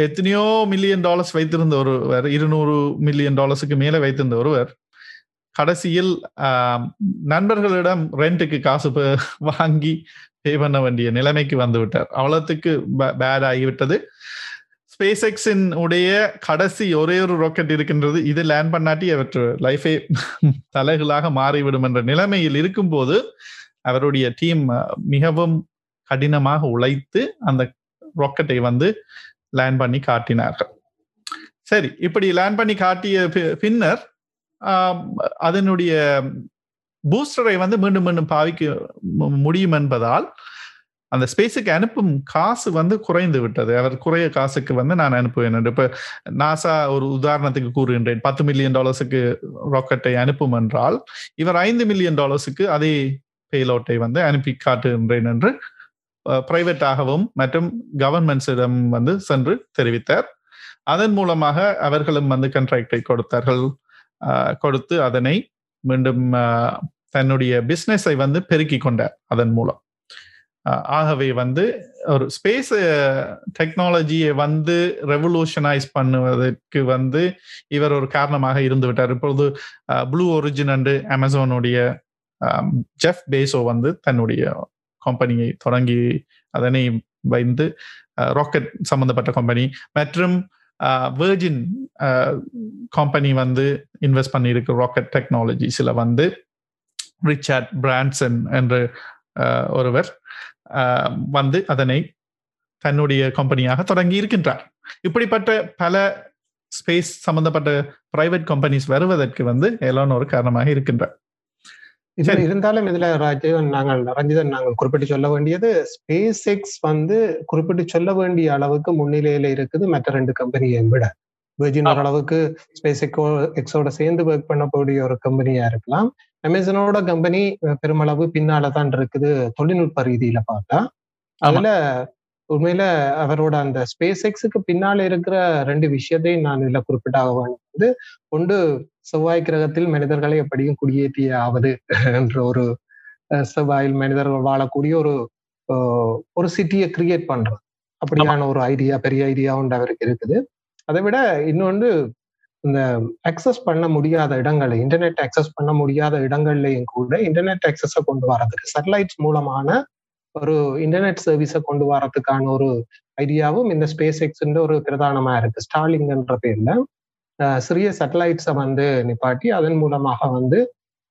Speaker 1: எத்தனையோ மில்லியன் டாலர்ஸ் வைத்திருந்த ஒருவர் இருநூறு மில்லியன் டாலர்ஸுக்கு மேலே வைத்திருந்த ஒருவர் கடைசியில் நண்பர்களிடம் ரெண்ட்டுக்கு காசு வாங்கி பே பண்ண வேண்டிய நிலைமைக்கு வந்து விட்டார். அவ்வளவுக்கு பேட் ஆகிவிட்டது. ஸ்பேஸ் எக்ஸின் உடைய கடைசி ஒரே ஒரு ராக்கெட் இருக்கின்றது. இது லேண்ட் பண்ணாட்டி அவற்று லைஃபே தலைகளாக மாறிவிடும் என்ற நிலைமையில் இருக்கும்போது அவருடைய டீம் மிகவும் கடினமாக உழைத்து அந்த ராக்கெட்டை வந்து லேண்ட் பண்ணி காட்டினார்கள். சரி இப்படி லேண்ட் பண்ணி காட்டிய பின்னர் அதனுடைய பூஸ்டரை வந்து மீண்டும் மீண்டும் பாவிக்க முடியும் என்பதால் அந்த ஸ்பேஸுக்கு அனுப்பும் காசு வந்து குறைந்து விட்டது. அவர் குறைய காசுக்கு வந்து நான் அனுப்புவேன் இப்போ நாசா ஒரு உதாரணத்துக்கு கூறுகின்றேன். பத்து மில்லியன் டாலர்ஸுக்கு ராக்கெட்டை அனுப்பும் என்றால் இவர் ஐந்து மில்லியன் டாலர்ஸுக்கு அதே பேலோட்டை வந்து அனுப்பி காட்டுகின்றேன் என்று பிரைவேட்டாகவும் மற்றும் கவர்மெண்ட்ஸிடம் வந்து சென்று தெரிவித்தார். அதன் மூலமாக அவர்களும் வந்து கண்ட்ராக்டை கொடுத்தார்கள். கொடுத்து அதனை மீண்டும் தன்னுடைய பிஸ்னஸை வந்து பெருக்கி கொண்டார் அதன் மூலம். ஆகவே வந்து ஒரு ஸ்பேஸ் டெக்னாலஜியை வந்து ரெவல்யூஷனைஸ் பண்ணுவதற்கு வந்து இவர் ஒரு காரணமாக இருந்து விட்டார். இப்பொழுது ப்ளூ ஒரிஜின் அண்டு அமேசானுடைய ஜெஃப் பேசோ வந்து தன்னுடைய கம்பெனியை தொடங்கி அதனை வைந்து ராக்கெட் சம்பந்தப்பட்ட கம்பெனி மற்றும் வேர்ஜின் கம்பெனி வந்து இன்வெஸ்ட் பண்ணியிருக்கு ராக்கெட் டெக்னாலஜிஸில் வந்து ரிச்சர்ட் பிரான்சன் என்ற ஒருவர் வந்து அதனை தன்னுடைய கம்பெனியாக தொடங்கி இருக்கின்றார் இப்படிப்பட்ட பல ஸ்பேஸ் சம்பந்தப்பட்ட பிரைவேட் கம்பெனிஸ் வருவதற்கு வந்து எலான் ஒரு காரணமாக இருக்கின்றார்.
Speaker 3: இதுல இருந்தாலும் இதுல ராஜீவன் நாங்கள் ரஞ்சிதன் நாங்கள் குறிப்பிட்டு சொல்ல வேண்டியது ஸ்பேஸ் எக்ஸ் வந்து குறிப்பிட்டு சொல்ல வேண்டிய அளவுக்கு முன்னிலையில இருக்குது மற்ற ரெண்டு கம்பெனியை விட. வெர்ஜின் ஓரளவுக்கு ஸ்பேஸ் எக்கோ எக்ஸோட சேர்ந்து ஒர்க் பண்ணக்கூடிய ஒரு கம்பெனியா இருக்கலாம். அமேசானோட கம்பெனி பெருமளவு பின்னால தான் இருக்குது தொழில்நுட்ப ரீதியில பார்த்தா. அதுல உண்மையில அவரோட அந்த ஸ்பேஸ் எக்ஸுக்கு பின்னால இருக்கிற ரெண்டு விஷயத்தையும் நான் இதுல குறிப்பிட்டாக வந்து கொண்டு செவ்வாய் கிரகத்தில் மனிதர்களை எப்படியும் குடியேற்றிய ஆவது என்ற ஒரு செவ்வாயில் மனிதர்கள் வாழக்கூடிய ஒரு ஒரு சிட்டியை கிரியேட் பண்றது அப்படியான ஒரு ஐடியா பெரிய ஐடியா ஒன்று அவருக்கு இருக்குது. அதை விட இன்னொன்று இந்த அக்சஸ் பண்ண முடியாத இடங்கள்ல இன்டர்நெட் அக்சஸ் பண்ண முடியாத இடங்கள்லயும் கூட இன்டர்நெட் அக்சஸ கொண்டு வரதுக்கு சேட்டலைட்ஸ் மூலமான ஒரு இன்டர்நெட் சர்வீஸை கொண்டு வரதுக்கான ஒரு ஐடியாவும் இந்த ஸ்பேஸ் எக்ஸ்ன்ற ஒரு பிரதானமா இருக்கு. ஸ்டார்லிங்ன்ற பேர்ல. சிறிய சேட்டலைட்ஸை வந்து நிப்பாட்டி அதன் மூலமாக வந்து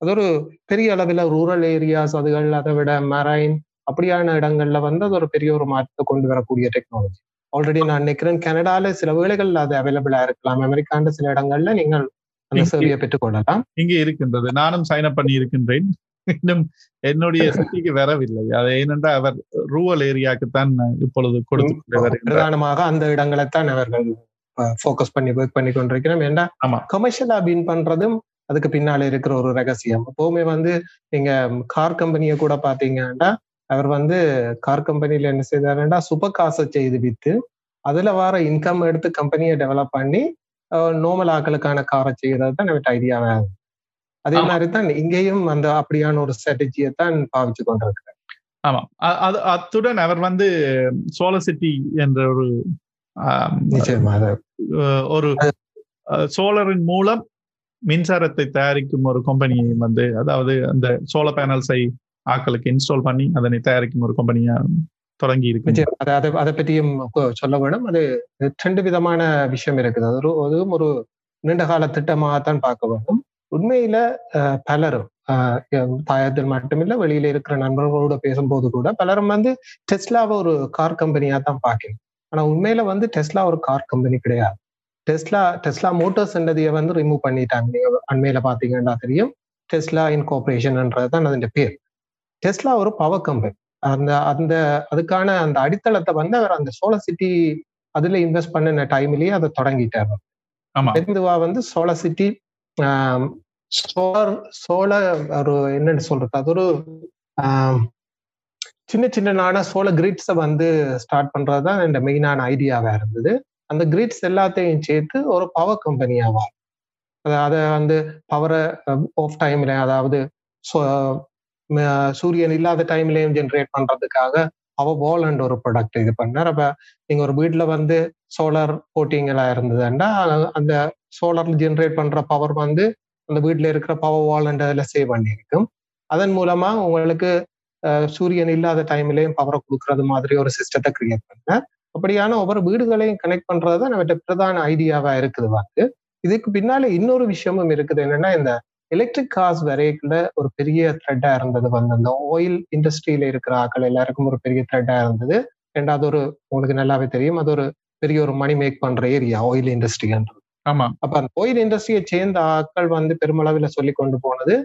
Speaker 3: அது ஒரு பெரிய அளவில் ரூரல் ஏரியாஸ் அதுகள் அதை விட மரைன் அப்படியான இடங்கள்ல வந்து அது ஒரு பெரிய ஒரு மாற்றத்தை கொண்டு வரக்கூடிய டெக்னாலஜி ஆல்ரெடி நான் நினைக்கிறேன் கனடால சில வேளைகள்ல அது அவைலபிளா இருக்கலாம். அமெரிக்காண்ட சில இடங்கள்ல நீங்கள் அந்த சேவையை பெற்றுக்கொள்ளலாம்.
Speaker 1: இங்க இருக்கின்றது. நானும் சைன் அப் பண்ணி இருக்கின்றேன் இன்னும் என்னுடைய சிட்டிக்கு வரவில்லை. அது ஏனென்றால் அவர் ரூரல் ஏரியாவுக்கு தான் இப்பொழுது கொடுத்து
Speaker 3: பிரதானமாக அந்த இடங்களை தான் அவர்கள் ஃபோக்கஸ் பண்ணி ஒர்க் பண்ணி கொண்டிருக்கிறோம். ஏன்னா கமர்ஷியலா பின் பண்றதும் அதுக்கு பின்னால இருக்கிற ஒரு ரகசியம். எப்பவுமே வந்து நீங்க கார் கம்பெனியை கூட பாத்தீங்கன்னா அவர் வந்து கார் கம்பெனில என்ன செய்தாருன்னா சுப காசை செய்து வித்து அதுல வர இன்கம் எடுத்து கம்பெனியை டெவலப் பண்ணி நோமல் ஆக்களுக்கான காரை செய்யறது தான் நம்ம ஐடியாவா அதே மாதிரி தான் இங்கேயும் அந்த அப்படியான ஒரு ஸ்ட்ராட்டஜியை தான் பாவிச்சு கொண்டிருக்கிறார்.
Speaker 1: ஆமா. அது அத்துடன் அவர் வந்து சோல சிட்டி என்ற ஒரு ஒரு சோலரின் மூலம் மின்சாரத்தை தயாரிக்கும் ஒரு கம்பெனியை வந்து அதாவது அந்த சோலர் பேனல்ஸை ஆக்களுக்கு இன்ஸ்டால் பண்ணி அதனை தயாரிக்கும் ஒரு கம்பெனியா தொடங்கி இருக்கு.
Speaker 3: அதை அதை பற்றியும் சொல்ல வேணும். அது ரெண்டு விதமான விஷயம் இருக்குது. அது அதுவும் ஒரு நீண்ட கால திட்டமாகத்தான் பார்க்க வேண்டும். உண்மையில பலரும் தாயத்தில் மட்டுமில்ல வெளியில இருக்கிற நண்பர்களோட பேசும்போது கூட பலரும் வந்து டெஸ்லாவை ஒரு கார் கம்பெனியா தான் பார்க்கணும் ஆனா உண்மையில வந்து டெஸ்லா ஒரு கார் கம்பெனி கிடையாது. டெஸ்லா டெஸ்லா மோட்டார்ஸ் என்றதைய வந்து ரிமூவ் பண்ணிட்டாங்க. நீங்க அண்மையில பாத்தீங்கன்னா தெரியும். டெஸ்லா இன்கார்பரேஷன்ன்றது தான் அதன் பேர். டெஸ்லா ஒரு பவர் கம்பெனி அந்த அந்த அதுக்கான அந்த அடித்தளத்தை வந்து அவர் அந்த சோலர் சிட்டி அதுல இன்வெஸ்ட் பண்ணின டைம்லயே அதை தொடங்கிட்டார். மெதுவா வந்து சோலர் சிட்டி சோலர் சோலர் ஒரு என்னன்னு சொல்றது? அது ஒரு சின்ன சின்ன சோலர் கிரிட்ஸை வந்து ஸ்டார்ட் பண்ணுறது தான் இந்த மெயினான ஐடியாவாக இருந்தது. அந்த கிரிட்ஸ் எல்லாத்தையும் சேர்த்து ஒரு பவர் கம்பெனியாவா அதை வந்து பவரை ஆஃப் டைம்ல அதாவது சூரியன் இல்லாத டைம்லையும் ஜென்ரேட் பண்ணுறதுக்காக அவ போலண்ட் ஒரு ப்ராடக்ட் இது பண்ணார். அப்போ நீங்கள் ஒரு வீட்டில் வந்து சோலார் போட்டிங்களாக இருந்ததுன்னா அந்த சோலாரில் ஜென்ரேட் பண்ணுற பவர் வந்து அந்த வீட்டில் இருக்கிற பவர் வால்ன்றதுல சேவ் பண்ணியிருக்கும். அதன் மூலமாக உங்களுக்கு சூரியன் இல்லாத டைம்லயும் பவரை கொடுக்கறது மாதிரி ஒரு சிஸ்டத்தை கிரியேட் பண்ண அப்படியான ஒவ்வொரு வீடுகளையும் கனெக்ட் பண்றதுதான் நம்மகிட்ட பிரதான ஐடியாவா இருக்குது வந்து இதுக்கு பின்னால இன்னொரு விஷயமும் இருக்குது. என்னன்னா இந்த எலக்ட்ரிக் கார்ஸ் வரைக்குள்ள ஒரு பெரிய த்ரெட்டா இருந்தது. வந்து அந்த ஆயில் இண்டஸ்ட்ரியில இருக்கிற ஆக்கள் எல்லாருக்கும் ஒரு பெரிய த்ரெட்டா இருந்தது. ரெண்டாவது ஒரு உங்களுக்கு நல்லாவே தெரியும் அது ஒரு பெரிய ஒரு மணி மேக் பண்ற ஏரியா ஆயில் இண்டஸ்ட்ரின்றது
Speaker 1: ஆமா.
Speaker 3: அப்ப அந்த ஆயில் இண்டஸ்ட்ரியை சேர்ந்த ஆட்கள் வந்து பெருமளவுல சொல்லி கொண்டு போனது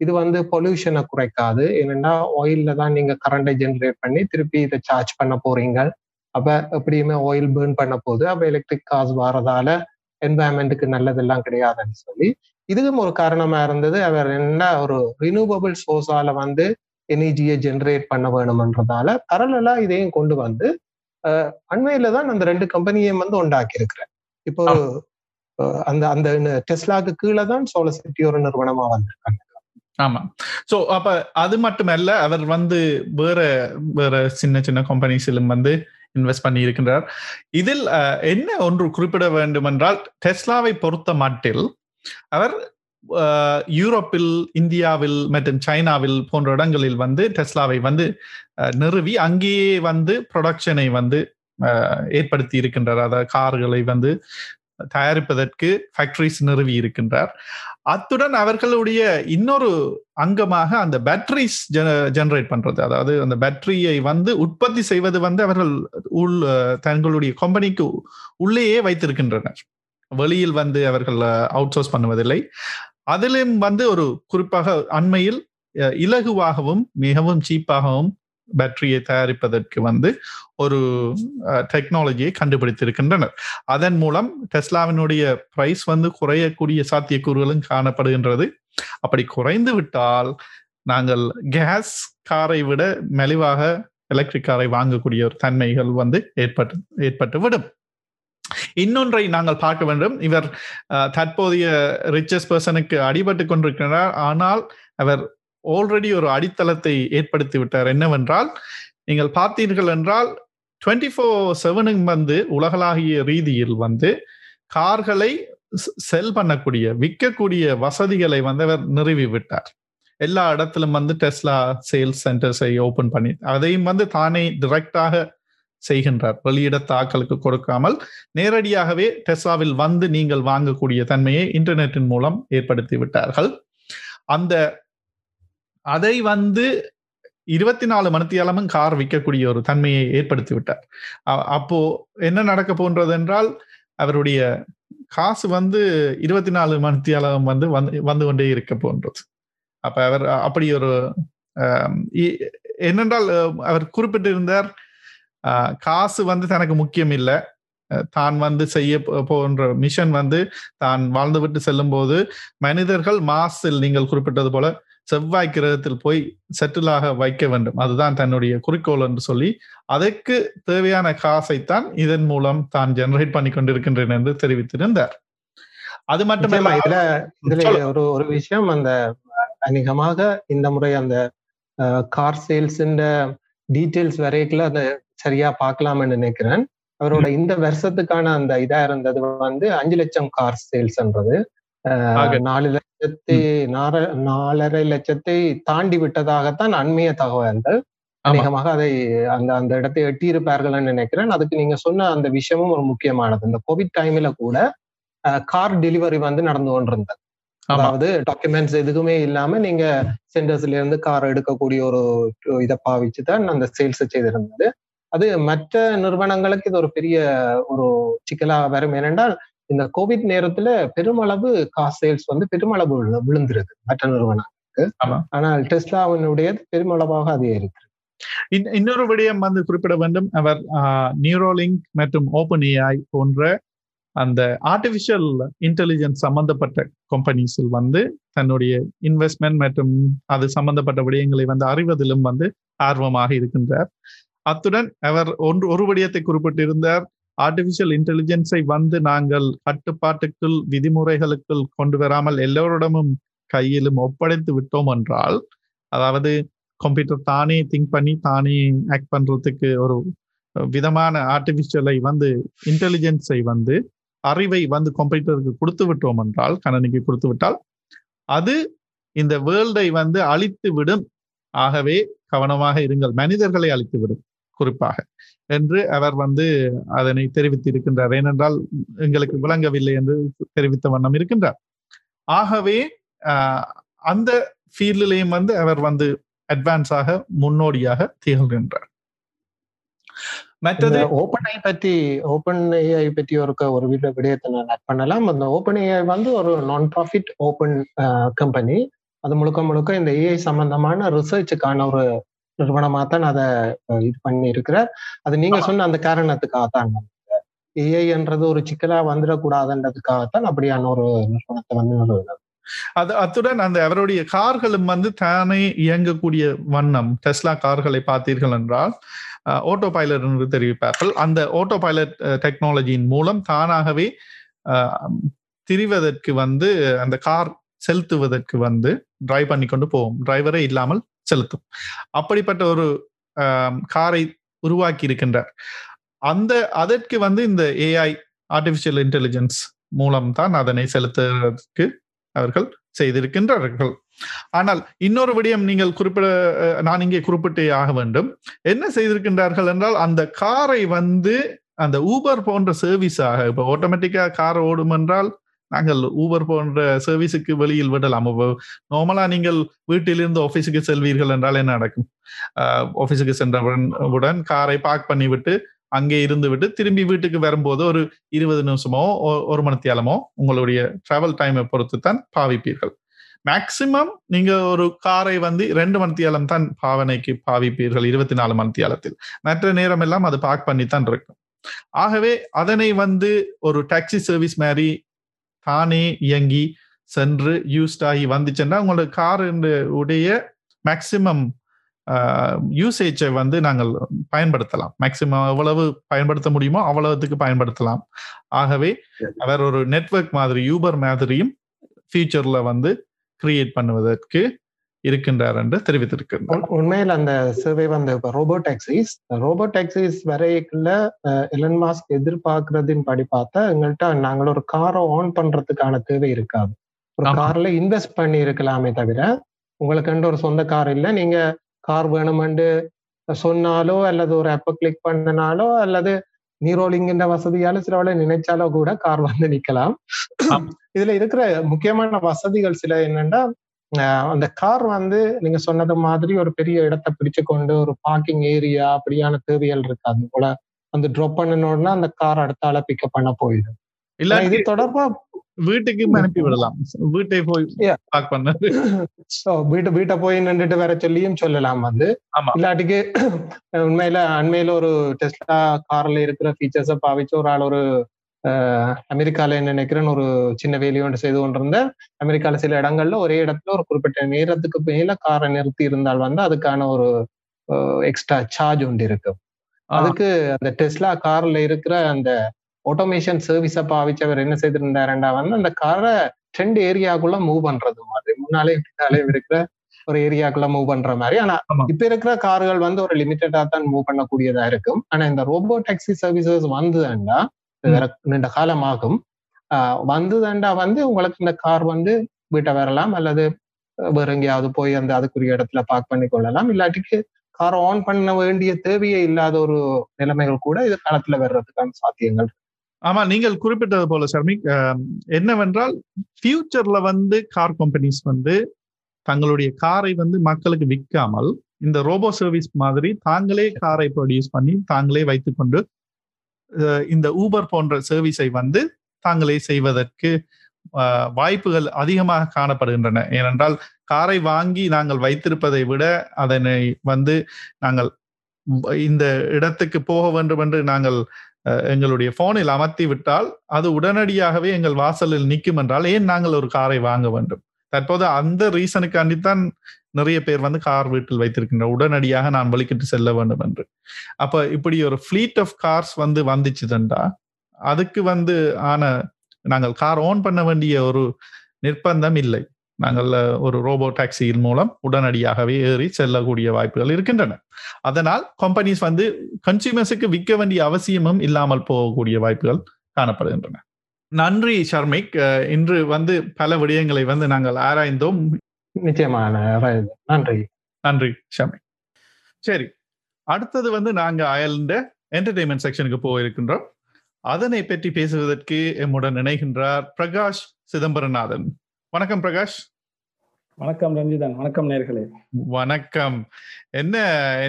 Speaker 3: இது வந்து பொல்யூஷனை குறைக்காது. ஏன்னா ஆயில்ல தான் நீங்க கரண்டை ஜென்ரேட் பண்ணி திருப்பி இதை சார்ஜ் பண்ண போறீங்க. அப்ப எப்படியுமே ஆயில் பேர்ன் பண்ண போகுது. அப்ப எலக்ட்ரிக் கார்ஸ் வரதால என்வாயன்மெண்ட்டுக்கு நல்லதெல்லாம் கிடையாதுன்னு சொல்லி. இதுவும் ஒரு காரணமா இருந்தது. அவர் என்ன ஒரு ரினியூவபிள் சோர்ஸால வந்து எனர்ஜியை ஜென்ரேட் பண்ண வேணும்ன்றதால பரலலா இதையும் கொண்டு வந்து அண்மையில தான் அந்த ரெண்டு கம்பெனியையும் வந்து உண்டாக்கி இருக்கிறேன் இப்போ அந்த அந்த டெஸ்லாக்கு கீழே தான் சோலர் சிட்டி ஒரு நிறுவனமா வந்திருக்காங்க.
Speaker 1: ஆமா. சோ அப்ப அது மட்டுமல்ல அவர் வந்து வேற வேற சின்ன சின்ன கம்பெனிஸிலும் வந்து இன்வெஸ்ட் பண்ணி இருக்கின்றார் இதில் என்ன ஒன்று குறிப்பிட வேண்டும் என்றால் டெஸ்லாவை பொறுத்த மட்டில் அவர் யூரோப்பில் இந்தியாவில் மற்றும் சைனாவில் போன்ற இடங்களில் வந்து டெஸ்லாவை வந்து நிறுவி அங்கேயே வந்து ப்ரொடக்ஷனை வந்து ஏற்படுத்தி இருக்கின்றார் அதாவது கார்களை வந்து தயாரிப்பதற்கு ஃபேக்டரிஸ் நிறுவி இருக்கின்றார் அத்துடன் அவர்களுடைய இன்னொரு அங்கமாக அந்த பேட்டரிஸ் ஜெனரேட் பண்றது. அதாவது அந்த பேட்டரியை வந்து உற்பத்தி செய்வது வந்து அவர்கள் உள் தங்களுடைய கம்பெனிக்கு உள்ளேயே வைத்திருக்கின்றனர். வெளியில் வந்து அவர்கள் அவுட் சோர்ஸ் பண்ணுவதில்லை. அதிலும் வந்து ஒரு குறிப்பாக அண்மையில் இலகுவாகவும் மிகவும் சீப்பாகவும் பேட்டரியை தயாரிப்பதற்கு வந்து ஒரு டெக்னாலஜியை கண்டுபிடித்திருக்கின்றனர். அதன் மூலம் டெஸ்லாவினுடைய பிரைஸ் வந்து குறையக்கூடிய சாத்தியக்கூறுகளும் காணப்படுகின்றது. அப்படி குறைந்து விட்டால் நாங்கள் கேஸ் காரை விட மெலிவாக எலக்ட்ரிக் காரை வாங்கக்கூடிய ஒரு தன்மைகள் வந்து ஏற்பட்டு ஏற்பட்டு விடும் இன்னொன்றை நாங்கள் பார்க்க வேண்டும். இவர் தற்போதைய ரிச்சஸ் பர்சனுக்கு அடிபட்டு கொண்டிருக்கிறார். ஆனால் அவர் ஆல்ரெடி ஒரு அடித்தளத்தை ஏற்படுத்தி விட்டார். என்னவென்றால் நீங்கள் பார்த்தீர்கள் என்றால் டுவெண்ட்டி ஃபோர் செவனும் வந்து உலகளாகிய ரீதியில் வந்து கார்களை செல் பண்ணக்கூடிய விற்கக்கூடிய வசதிகளை வந்து அவர் நிறுவி விட்டார். எல்லா இடத்திலும் வந்து டெஸ்லா சேல்ஸ் சென்டர்ஸை ஓபன் பண்ணி அதையும் வந்து தானே டிரெக்டாக செய்கின்றார். வெளியிட தாக்கலுக்கு கொடுக்காமல் நேரடியாகவே டெஸ்லாவில் வந்து நீங்கள் வாங்கக்கூடிய தன்மையை இன்டர்நெட்டின் மூலம் ஏற்படுத்தி விட்டார்கள். அந்த அதை வந்து இருபத்தி நாலு மணித்தியாலமும் கார் விற்கக்கூடிய ஒரு தன்மையை ஏற்படுத்தி விட்டார் அப்போ என்ன நடக்க போன்றது என்றால் அவருடைய காசு வந்து இருபத்தி நாலு மணித்தியாலம் வந்து வந்து வந்து கொண்டே இருக்க போன்றது. அப்ப அவர் அப்படி ஒரு என்னென்றால் அவர் குறிப்பிட்டிருந்தார் காசு வந்து தனக்கு முக்கியம் இல்லை. தான் வந்து செய்ய போன்ற மிஷன் வந்து தான் வாழ்ந்து விட்டு செல்லும் போது மனிதர்கள் மாசில் நீங்கள் குறிப்பிட்டது போல செவ்வாய் கிரகத்தில் போய் செட்டிலாக வைக்க வேண்டும். அதுதான் தன்னுடைய குறிக்கோள் என்று சொல்லி அதற்கு தேவையான காசைத்தான் இதன் மூலம் தான் ஜெனரேட் பண்ணி கொண்டிருக்கின்றேன் என்று தெரிவித்திருந்தார். அது மட்டுமல்ல
Speaker 3: இதுல இதுல ஒரு ஒரு விஷயம் அந்த அநேகமாக இந்த முறை அந்த கார் சேல்ஸ் டீட்டெயில்ஸ் வரைக்குள்ள அந்த சரியா பார்க்கலாம்னு நினைக்கிறேன். அவரோட இந்த வருஷத்துக்கான அந்த இதா இருந்தது வந்து அஞ்சு லட்சம் கார் சேல்ஸ்ன்றது நாலு லட்சத்தி நாலரை லட்சத்தை தாண்டி விட்டதாகத்தான் அண்மைய தகவல்கள். அநேகமாக அதை அந்த அந்த இடத்தை எட்டியிருப்பார்கள் நினைக்கிறேன். அதுக்கு நீங்க சொன்ன அந்த விஷயமும் ஒரு முக்கியமானது. இந்த கோவிட் டைம்ல கூட கார் டெலிவரி வந்து நடந்து கொண்டிருந்தது. அதாவது டாக்குமெண்ட்ஸ் எதுவுமே இல்லாம நீங்க சென்டர்ஸ்ல இருந்து கார் எடுக்கக்கூடிய ஒரு இதை பாவிச்சு தான் அந்த சேல்ஸ் செய்திருந்தது. அது மற்ற நிறுவனங்களுக்கு இது ஒரு பெரிய ஒரு சிக்கலாக வரும். ஏனென்றால் இந்த கோவிட் நேரத்துல பெருமளவு கார் சேல்ஸ் வந்து பெருமளவு விழுந்திருக்கு மற்ற நிறுவனங்களுக்கு. ஆனால் டெஸ்லாவினுடைய பெருமளவாக அது இருக்கு
Speaker 1: இன்னொரு விடயம் வந்து குறிப்பிட வேண்டும். அவர் நியூரோலிங்க் மற்றும் ஓபன் ஏஐ போன்ற அந்த ஆர்டிபிஷியல் இன்டெலிஜென்ஸ் சம்பந்தப்பட்ட கம்பெனிஸில் வந்து தன்னுடைய இன்வெஸ்ட்மெண்ட் மற்றும் அது சம்பந்தப்பட்ட விடயங்களை வந்து அறிவதிலும் வந்து ஆர்வமாக இருக்கின்றார். அத்துடன் அவர் ஒன்று ஒரு விடயத்தை குறிப்பிட்டிருந்தார். ஆர்டிபிஷியல் இன்டெலிஜென்ஸை வந்து நாங்கள் கட்டுப்பாட்டுக்குள் விதிமுறைகளுக்குள் கொண்டு வராமல் எல்லோரிடமும் கையிலும் ஒப்படைத்து விட்டோம் என்றால் அதாவது கம்ப்யூட்டர் தானே திங்க் பண்ணி தானே ஆக்ட் பண்றதுக்கு ஒரு விதமான ஆர்டிபிஷியலை வந்து இன்டெலிஜென்ஸை வந்து அறிவை வந்து கம்ப்யூட்டருக்கு கொடுத்து விட்டோம் என்றால் கணனிக்கு கொடுத்து விட்டால் அது இந்த வேர்ல்டை வந்து அழித்து விடும். ஆகவே கவனமாக இருங்கள். மனிதர்களை அழித்து விடும். குறிப்பாக. என்று அவர் வந்து அதனை தெரிவித்திருக்கின்றார். ஏனென்றால் எங்களுக்கு விளங்கவில்லை என்று தெரிவித்த வண்ணம் இருக்கின்றார். ஆகவே அந்த ஃபீல்டிலையும் வந்து அவர் வந்து அட்வான்ஸாக முன்னோடியாக திகழ்கின்றார்.
Speaker 3: மற்றது ஓப்பன் ஐ பத்தி ஓப்பன் ஏஐ பத்தி ஒரு ஒரு விடயத்தை நான் ஆட் பண்ணலாம். அந்த ஓப்பன் ஏஐ வந்து ஒரு நான் ப்ராஃபிட் ஓப்பன் கம்பெனி அது முழுக்க முழுக்க இந்த ஏஐ சம்பந்தமான ரிசர்ச்சுக்கான ஒரு நிறுவனமா தான் அதை இது பண்ணி இருக்கிறார் அது நீங்க சொன்ன அந்த காரணத்துக்காகத்தான் ஏஐ என்றது ஒரு சிக்கலா வந்துடக்கூடாதுன்றதுக்காகத்தான் அப்படியான ஒரு நிறுவனத்தை வந்து நிறுவனம்
Speaker 1: அது அத்துடன் அந்த அவருடைய கார்களும் வந்து தானே இயங்கக்கூடிய வண்ணம். டெஸ்லா கார்களை பார்த்தீர்கள் என்றால் ஓட்டோ பைலட் என்று தெரிவிப்பார்கள். அந்த ஓட்டோ பைலட் டெக்னாலஜியின் மூலம் தானாகவே திரிவதற்கு வந்து அந்த கார் செலுத்துவதற்கு வந்து டிரைவ் பண்ணி கொண்டு போகும். டிரைவரே இல்லாமல் செலுத்தும். அப்படிப்பட்ட ஒரு காரை உருவாக்கி இருக்கின்றார். அந்த அதற்கு வந்து இந்த ஏஐ ஆர்டிபிஷியல் இன்டெலிஜென்ஸ் மூலம்தான் அதனை செலுத்துவதற்கு அவர்கள் செய்திருக்கின்றார்கள். ஆனால் இன்னொரு விடயம் நீங்கள் குறிப்பிட நான் இங்கே குறிப்பிட்டே ஆக வேண்டும். என்ன செய்திருக்கின்றார்கள் என்றால் அந்த காரை வந்து அந்த ஊபர் போன்ற சர்வீஸாக இப்போ ஆட்டோமேட்டிக்கா கார் ஓடும் என்றால் நாங்கள் ஊபர் போன்ற சர்வீஸுக்கு வெளியில் விடலாம். நார்மலா நீங்கள் வீட்டிலிருந்து ஆஃபீஸுக்கு செல்வீர்கள் என்றால் என்ன நடக்கும்? ஆஃபீஸுக்கு சென்றவுடன் காரை பார்க் பண்ணிவிட்டு அங்கே இருந்து விட்டு திரும்பி வீட்டுக்கு வரும்போது ஒரு இருபது நிமிஷமோ ஒரு மணித்தியாலமோ உங்களுடைய டிராவல் டைமை பொறுத்து தான் பாவிப்பீர்கள். மேக்சிமம் நீங்க ஒரு காரை வந்து ரெண்டு மணித்தியாலம் தான் பாவனைக்கு பாவிப்பீர்கள் இருபத்தி நாலு மணித்தியாலத்தில். மற்ற நேரம் எல்லாம் அது பார்க் பண்ணி தான் இருக்கும். ஆகவே அதனை வந்து ஒரு டாக்ஸி சர்வீஸ் மாதிரி தானே இயங்கி சென்று யூஸ்ட் ஆகி வந்துச்சுன்னா உங்களோட கார் உடைய மேக்சிமம் யூசேஜை வந்து நாங்கள் பயன்படுத்தலாம். மேக்சிமம் எவ்வளவு பயன்படுத்த முடியுமோ அவ்வளவுக்கு பயன்படுத்தலாம். ஆகவே அவர் ஒரு நெட்ஒர்க் மாதிரி யூபர் மாதிரியும் ஃபியூச்சர்ல வந்து கிரியேட் பண்ணுவதற்கு இருக்கின்றார் என்று தெரிவித்திருக்கின்றார்
Speaker 3: உண்- உண்மையில் அந்த சேவை வந்து இப்ப ரோபோ டாக்ஸிஸ் ரோபோ டாக்ஸிஸ் வரைக்குள்ள எலன் மாஸ்க் எதிர்பார்க்கறதின் படி பார்த்தா எங்கள்கிட்ட நாங்கள் ஒரு காரை ஆன் பண்றதுக்கான தேவை இருக்காது ஒரு. கார்ல இன்வெஸ்ட் பண்ணி இருக்கலாமே தவிர உங்களுக்கு ஒரு சொந்த கார் இல்ல நீங்க கார் வேணுமென்று சொன்னாலோ அல்லது ஒரு ஆப்பை கிளிக் பண்ணினாலோ அல்லது நீரோலிங்கின்ற வசதியால சிலவளை நினைச்சாலோ கூட கார் வந்து நிக்கலாம். இதுல இருக்கிற முக்கியமான வசதிகள் சில என்னன்னா அந்த கார் வந்து நீங்க சொன்னது மாதிரி ஒரு பெரிய இடத்தை பிடிச்சு கொண்டு ஒரு பார்க்கிங் ஏரியா அப்படியான தேவைகள் இருக்காது போல. வந்து ட்ராப் பண்ணணும்னா அந்த கார் அடுத்தால பிக்கப் பண்ண போயிடும்.
Speaker 1: இல்ல
Speaker 3: இது தொடர்பா
Speaker 1: வீட்டுக்கு அனுப்பி விடலாம். வீட்டை போய். பார்க் பண்ணது.
Speaker 3: So வீட்டு வீட்டை போய் நின்றுட்டு வர சொல்லியும் சொல்லலாம் வந்து இல்லாட்டிக்கு உண்மையில அண்மையில ஒரு டெஸ்லா கார்ல இருக்கிற ஃபீச்சர்ஸை பாவிச்சு ஒரு ஆள் ஒரு அமெரிக்கால என்ன நினைக்கிறேன்னு ஒரு சின்ன வேலையை ஒன்று செய்து கொண்டிருந்த அமெரிக்கால சில இடங்கள்ல ஒரே இடத்துல ஒரு குறிப்பிட்ட நேரத்துக்கு மேல காரை நிறுத்தி இருந்தால் வந்து அதுக்கான ஒரு எக்ஸ்ட்ரா சார்ஜ் உண்டு இருக்கு
Speaker 1: ஆ.
Speaker 3: அதுக்கு அந்த டெஸ்லா கார்ல இருக்கிற அந்த ஆட்டோமேஷன் சர்வீஸை பாவிச்சவர் என்ன செய்திருந்தாருண்டா வந்து அந்த காரை ரெண்டு ஏரியாக்குள்ள மூவ் பண்றது மாதிரி முன்னாலே பின்னாலே இருக்கிற ஒரு ஏரியாக்குள்ள மூவ் பண்ற மாதிரி ஆனா. இப்ப இருக்கிற கார்கள் வந்து ஒரு லிமிட்டடா தான் மூவ் பண்ணக்கூடியதா இருக்கும் ஆனா இந்த ரோபோ டாக்ஸி சர்வீசஸ். வேற நீண்ட காலமாகும். வந்ததுண்டா வந்து உங்களுக்கு இந்த கார் வந்து வீட்டை வரலாம் அல்லது வேற எங்கேயாவது போய் அந்த அதுக்குரிய இடத்துல பார்க் பண்ணி கொள்ளலாம். இல்லாட்டிக்கு காரை ஆன் பண்ண வேண்டிய தேவையே இல்லாத ஒரு நிலைமைகள் கூட இது காலத்துல வர்றதுக்கான சாத்தியங்கள்
Speaker 1: ஆமா நீங்கள் குறிப்பிட்டது போல ஷர்மிக் அஹ், என்னவென்றால் ஃபியூச்சர்ல வந்து கார் கம்பெனிஸ் வந்து தங்களுடைய காரை வந்து மக்களுக்கு விற்காமல் இந்த ரோபோ சர்வீஸ் மாதிரி தாங்களே காரை ப்ரொடியூஸ் பண்ணி தாங்களே வைத்துக்கொண்டு இந்த ஊபர் போன்ற சர்வீஸை வந்து தாங்களே செய்வதற்கு அஹ், வாய்ப்புகள் அதிகமாக காணப்படுகின்றன. ஏனென்றால் காரை வாங்கி நாங்கள் வைத்திருப்பதை விட அதனை வந்து நாங்கள் இந்த இடத்துக்கு போக வேண்டும் என்று நாங்கள் அஹ், எங்களுடைய போனில் அமர்த்தி விட்டால் அது உடனடியாகவே எங்கள் வாசலில் நிற்கும் என்றால் ஏன் நாங்கள் ஒரு காரை வாங்க வேண்டும்? தற்போது அந்த ரீசனுக்காண்டித்தான் நிறைய பேர் வந்து கார் வீட்டில் வைத்திருக்கின்ற உடனடியாக நான் வழிக்கிட்டு செல்ல வேண்டும் என்று. அப்ப இப்படி ஒரு ஃபிளீட் ஆஃப் கார்ஸ் வந்து வந்துச்சுதுண்டா? அதுக்கு வந்து ஆன நாங்கள் கார் ஓன் பண்ண வேண்டிய ஒரு நிர்பந்தம் இல்லை. நாங்கள் ஒரு ரோபோ டாக்ஸியின் மூலம் உடனடியாகவே ஏறி செல்லக்கூடிய வாய்ப்புகள் இருக்கின்றன. அதனால் கம்பெனிஸ் வந்து கன்சியூமர்ஸுக்கு விற்க வேண்டிய அவசியமும் இல்லாமல் போகக்கூடிய வாய்ப்புகள் காணப்படுகின்றன. நன்றி ஷர்மிக். இன்று வந்து பல விடயங்களை வந்து நாங்கள் ஆராய்ந்தோம்.
Speaker 3: நிச்சயமான. நன்றி.
Speaker 1: நன்றி ஷர்மிக் சரி அடுத்தது வந்து நாங்க அயல்ந்த என்டர்டைன்மெண்ட் செக்ஷனுக்கு போயிருக்கின்றோம். அதனை பற்றி பேசுவதற்கு எம்முடன் இணைகின்றார் பிரகாஷ் சிதம்பரநாதன். வணக்கம் பிரகாஷ்.
Speaker 4: வணக்கம் ரஞ்சிதன். வணக்கம் நேர்களே.
Speaker 1: வணக்கம். என்ன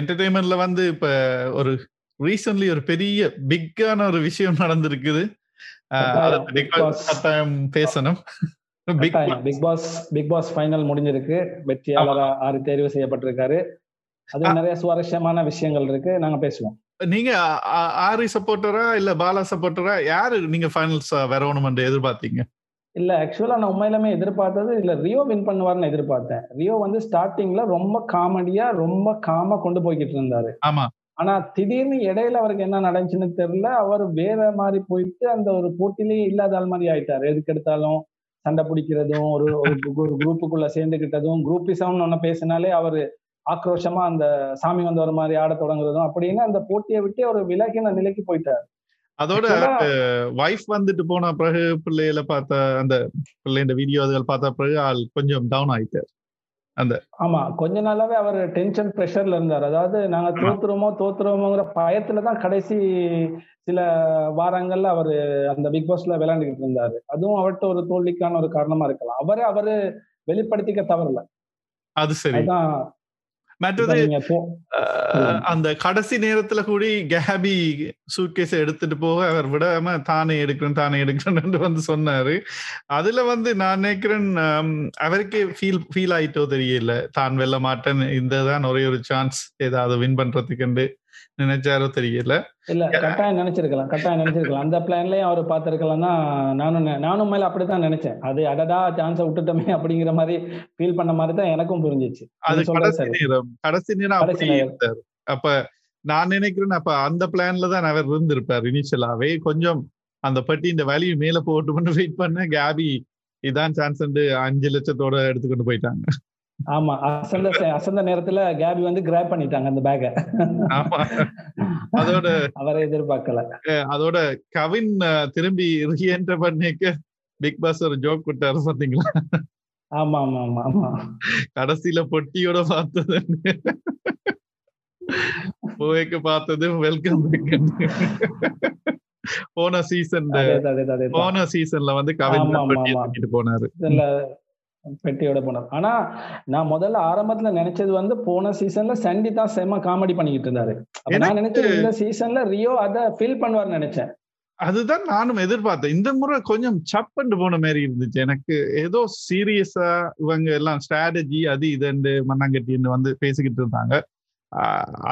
Speaker 1: என்டர்டைன்மெண்ட்ல வந்து இப்ப ஒரு ரீசன்ட்லி ஒரு பெரிய பிக்கான ஒரு விஷயம் நடந்திருக்குது. பேசணும். Big
Speaker 4: pass big pass final முடிஞ்சிருக்கு. வெற்றியாளரா ஆறு தேர்வு செய்யப்பட்டிருக்காரு. அது நிறைய சுவாரஸ்யமான விஷயங்கள் இருக்கு. நாங்க பேசுவோம்.
Speaker 1: நீங்க ஆரி சப்போர்ட்டரா இல்ல பாலா சப்போர்ட்டரா யாரு நீங்க ஃபைனல்ஸ் வரணும் என்று எதிர்பார்த்தீங்க?
Speaker 4: இல்ல ஆக்சுவலா நான் உண்மையிலுமே எதிர்பார்த்தது இல்ல. ரியோ வின் பண்ணுவார்னு எதிர்பார்த்தேன். ரியோ வந்து ஸ்டார்டிங்ல ரொம்ப காமெடியா ரொம்ப காமா கொண்டு போய்கிட்டு இருந்தாரு.
Speaker 1: ஆமா.
Speaker 4: ஆனா திடீர்னு இடையில அவருக்கு என்ன நடந்துச்சுன்னு தெரியல. அவர் வேற மாதிரி போயிட்டு அந்த ஒரு போட்டிலேயே இல்லாத ஆள் மாதிரி ஆயிட்டாரு. எதுக்கு எடுத்தாலும். சண்டை பிடிக்கிறதும் ஒரு ஒரு குரூப்புக்குள்ள சேர்ந்துக்கிட்டதும் குரூப்பிசம்னு ஒண்ணு பேசினாலே அவரு ஆக்ரோஷமா அந்த சாமி வந்து ஒரு மாதிரி ஆட தொடங்குறதும் அப்படின்னு அந்த போட்டியை விட்டு ஒரு விலகின நிலைக்கு போயிட்டாரு.
Speaker 1: அதோட வைஃப் வந்துட்டு போன பிறகு பிள்ளைகள பார்த்த அந்த பிள்ளைங்க வீடியோ அதுகள் பார்த்த பிறகு ஆள் கொஞ்சம் டவுன் ஆயிட்டார்.
Speaker 4: ஆமா கொஞ்ச நாளாவே அவர் டென்ஷன் ப்ரெஷர்ல இருந்தார். அதாவது நாங்க தோத்துருமோ தோத்துருவோங்கிற பயத்துல தான் கடைசி சில வாரங்கள்ல அவர் அந்த பிக் பாஸ்ல விளையாண்டுகிட்டு இருந்தாரு. அதுவும் அவர்கிட்ட ஒரு தோல்விக்கான ஒரு காரணமா இருக்கலாம். அவரே அவரு வெளிப்படுத்திக்க தவறல
Speaker 1: அது சரி. மற்றது அந்த கடைசி நேரத்துல கூடி கேபி சூட்கேஸை எடுத்துட்டு போக அவர் விடாம தானே எடுக்கிறேன் தானே எடுக்கிறேன் வந்து சொன்னாரு. அதுல வந்து நான் நினைக்கிறேன் அவருக்கே ஃபீல் ஃபீல் ஆயிட்டோ தெரியல. தான் வெல்ல மாட்டேன் இந்த தான் ஒரே ஒரு சான்ஸ் ஏதாவது வின் பண்றதுக்கு நினைச்சாரோ தெரியல.
Speaker 4: இல்ல கட்டாயம் நினைச்சிருக்கலாம் கட்டாயம் நினைச்சிருக்கலாம். அந்த பிளான்லயும் அவர் பார்த்திருக்கலாம் நானும் நானும் மேல அப்படித்தான் நினைச்சேன். அது அடடா சான்ஸை விட்டுட்டோமே அப்படிங்கிற மாதிரி ஃபீல் பண்ண மாதிரி தான் எனக்கும் புரிஞ்சிச்சு.
Speaker 1: அது கடைசி நேரம். கடைசி நேரம் அப்ப நான் நினைக்கிறேன் அப்ப அந்த பிளான்ல தான் அவர் இருந்திருப்பார் இனிஷியலாவே கொஞ்சம் அந்த பெட்டி இந்த வேல்யூ மேல போட்டு வெயிட் பண்ண கேபி இதான் சான்ஸ் அஞ்சு லட்சத்தோட எடுத்துக்கொண்டு போயிட்டாங்க.
Speaker 4: ஆமா அசந்த அசந்த நேரத்துல கேபி வந்து கிராப் பண்ணிட்டாங்க அந்த பேக
Speaker 1: ஆமா. அதோட
Speaker 4: அவரை எதிர்பார்க்கல.
Speaker 1: அதோட கவின் திரும்பி ரீஎன்டர் பண்ணிக்க பிக் பாஸ் ஒரு ஜோக் விட்டாரு பாத்தீங்களா?
Speaker 4: ஆமா ஆமா ஆமா ஆமா.
Speaker 1: கடைசியில பொட்டியோட பார்த்தது. போய்க்கு பார்த்தது வெல்கம் போன சீசன். போன சீசன்ல வந்து கவின் போனாரு.
Speaker 4: பெட்டியோட போனார் ஆனா நான் முதல்ல ஆரம்பத்துல நினைச்சது வந்து போன சீசன்ல சண்டி தான் செம காமெடி பண்ணிக்கிட்டு இருந்தாரு. நான் நினைச்சேன் இந்த சீசன்ல ரியோ அத ஃபீல் பண்ணுவார்னு நினைச்சேன்.
Speaker 1: அதுதான் நானும் எதிர்பார்த்தேன். இந்த முறை கொஞ்சம் சப்பண்டு போன மாதிரி இருந்துச்சு. எனக்கு ஏதோ சீரியஸா இவங்க எல்லாம் ஸ்ட்ராட்டஜி அது இதுன்னு மண்ணாங்கட்டின்னு வந்து பேசிக்கிட்டு இருந்தாங்க.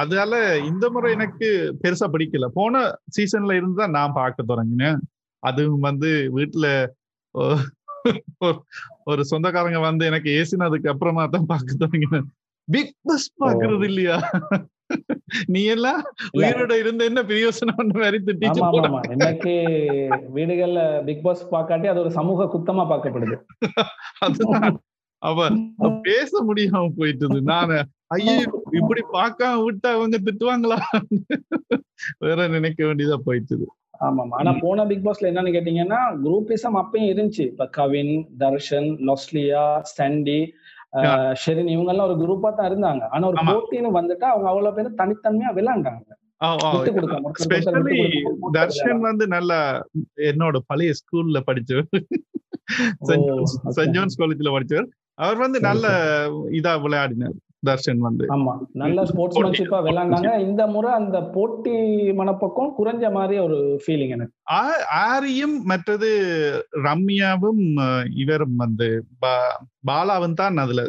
Speaker 1: அதால இந்த முறை எனக்கு பெருசா பிடிக்கல. போன சீசன்ல இருந்து தான் நான் பார்க்க தொடங்கினேன். அதுவும் வந்து வீட்டுல ஒரு- சொந்தக்காரங்க வந்து எனக்கு ஏசினதுக்கு அப்புறமா தான் பார்க்க தொடங்கினேன். பிக் பாஸ் பாக்குறது இல்லையா? நீ எல்லாம். உயிரோட இருந்த என்ன பிரயோசனம் மாதிரி.
Speaker 4: ஆமா இன்னைக்கு வீடுகள்ல பிக் பாஸ் பார்க்காட்டி அது ஒரு சமூக குத்தமா பார்க்கப்படுது.
Speaker 1: அவ பேச முடியாம போயிட்டது. நானு ஐயோ இப்படி பார்க்காம விட்டா அவங்க திட்டுவாங்களா? வேற நினைக்க வேண்டியதா போயிட்டுது.
Speaker 4: ஆமா ஆனா போன பிக் பாஸ்ல என்னன்னு கேட்டீங்கன்னா குரூப்பிசம் அப்பயும் இருந்துச்சு. இப்ப கவின் தர்ஷன் லொஸ்லியா சண்டி ஷெரின் இவங்க எல்லாம் ஒரு குரூப்பா தான் இருந்தாங்க. ஆனா ஒரு. போட்டின்னு வந்துட்டா அவங்க அவ்வளவு பேரும் தனித்தன்மையா விளையாண்டாங்க
Speaker 1: ஸ்பெஷலி தர்ஷன் வந்து நல்ல என்னோட பழைய ஸ்கூல்ல படிச்சவர். சென்ட் ஜோன்ஸ் காலேஜ்ல படிச்சவர். அவர் வந்து நல்ல இதா விளையாடினார். தர்ஷன் வந்து.
Speaker 4: ஆமா. நல்ல ஸ்போர்ட்ஸ்மேன்ஷிப்பா விளையாண்டாங்க இந்த முறை அந்த போட்டி மனப்பக்கம் குறைஞ்ச மாதிரி ஒரு ஃபீலிங் எனக்கு.
Speaker 1: ஆரியும் மற்றது ரம்யாவும் இவரும் வந்து பாலாவும் தான் அதுல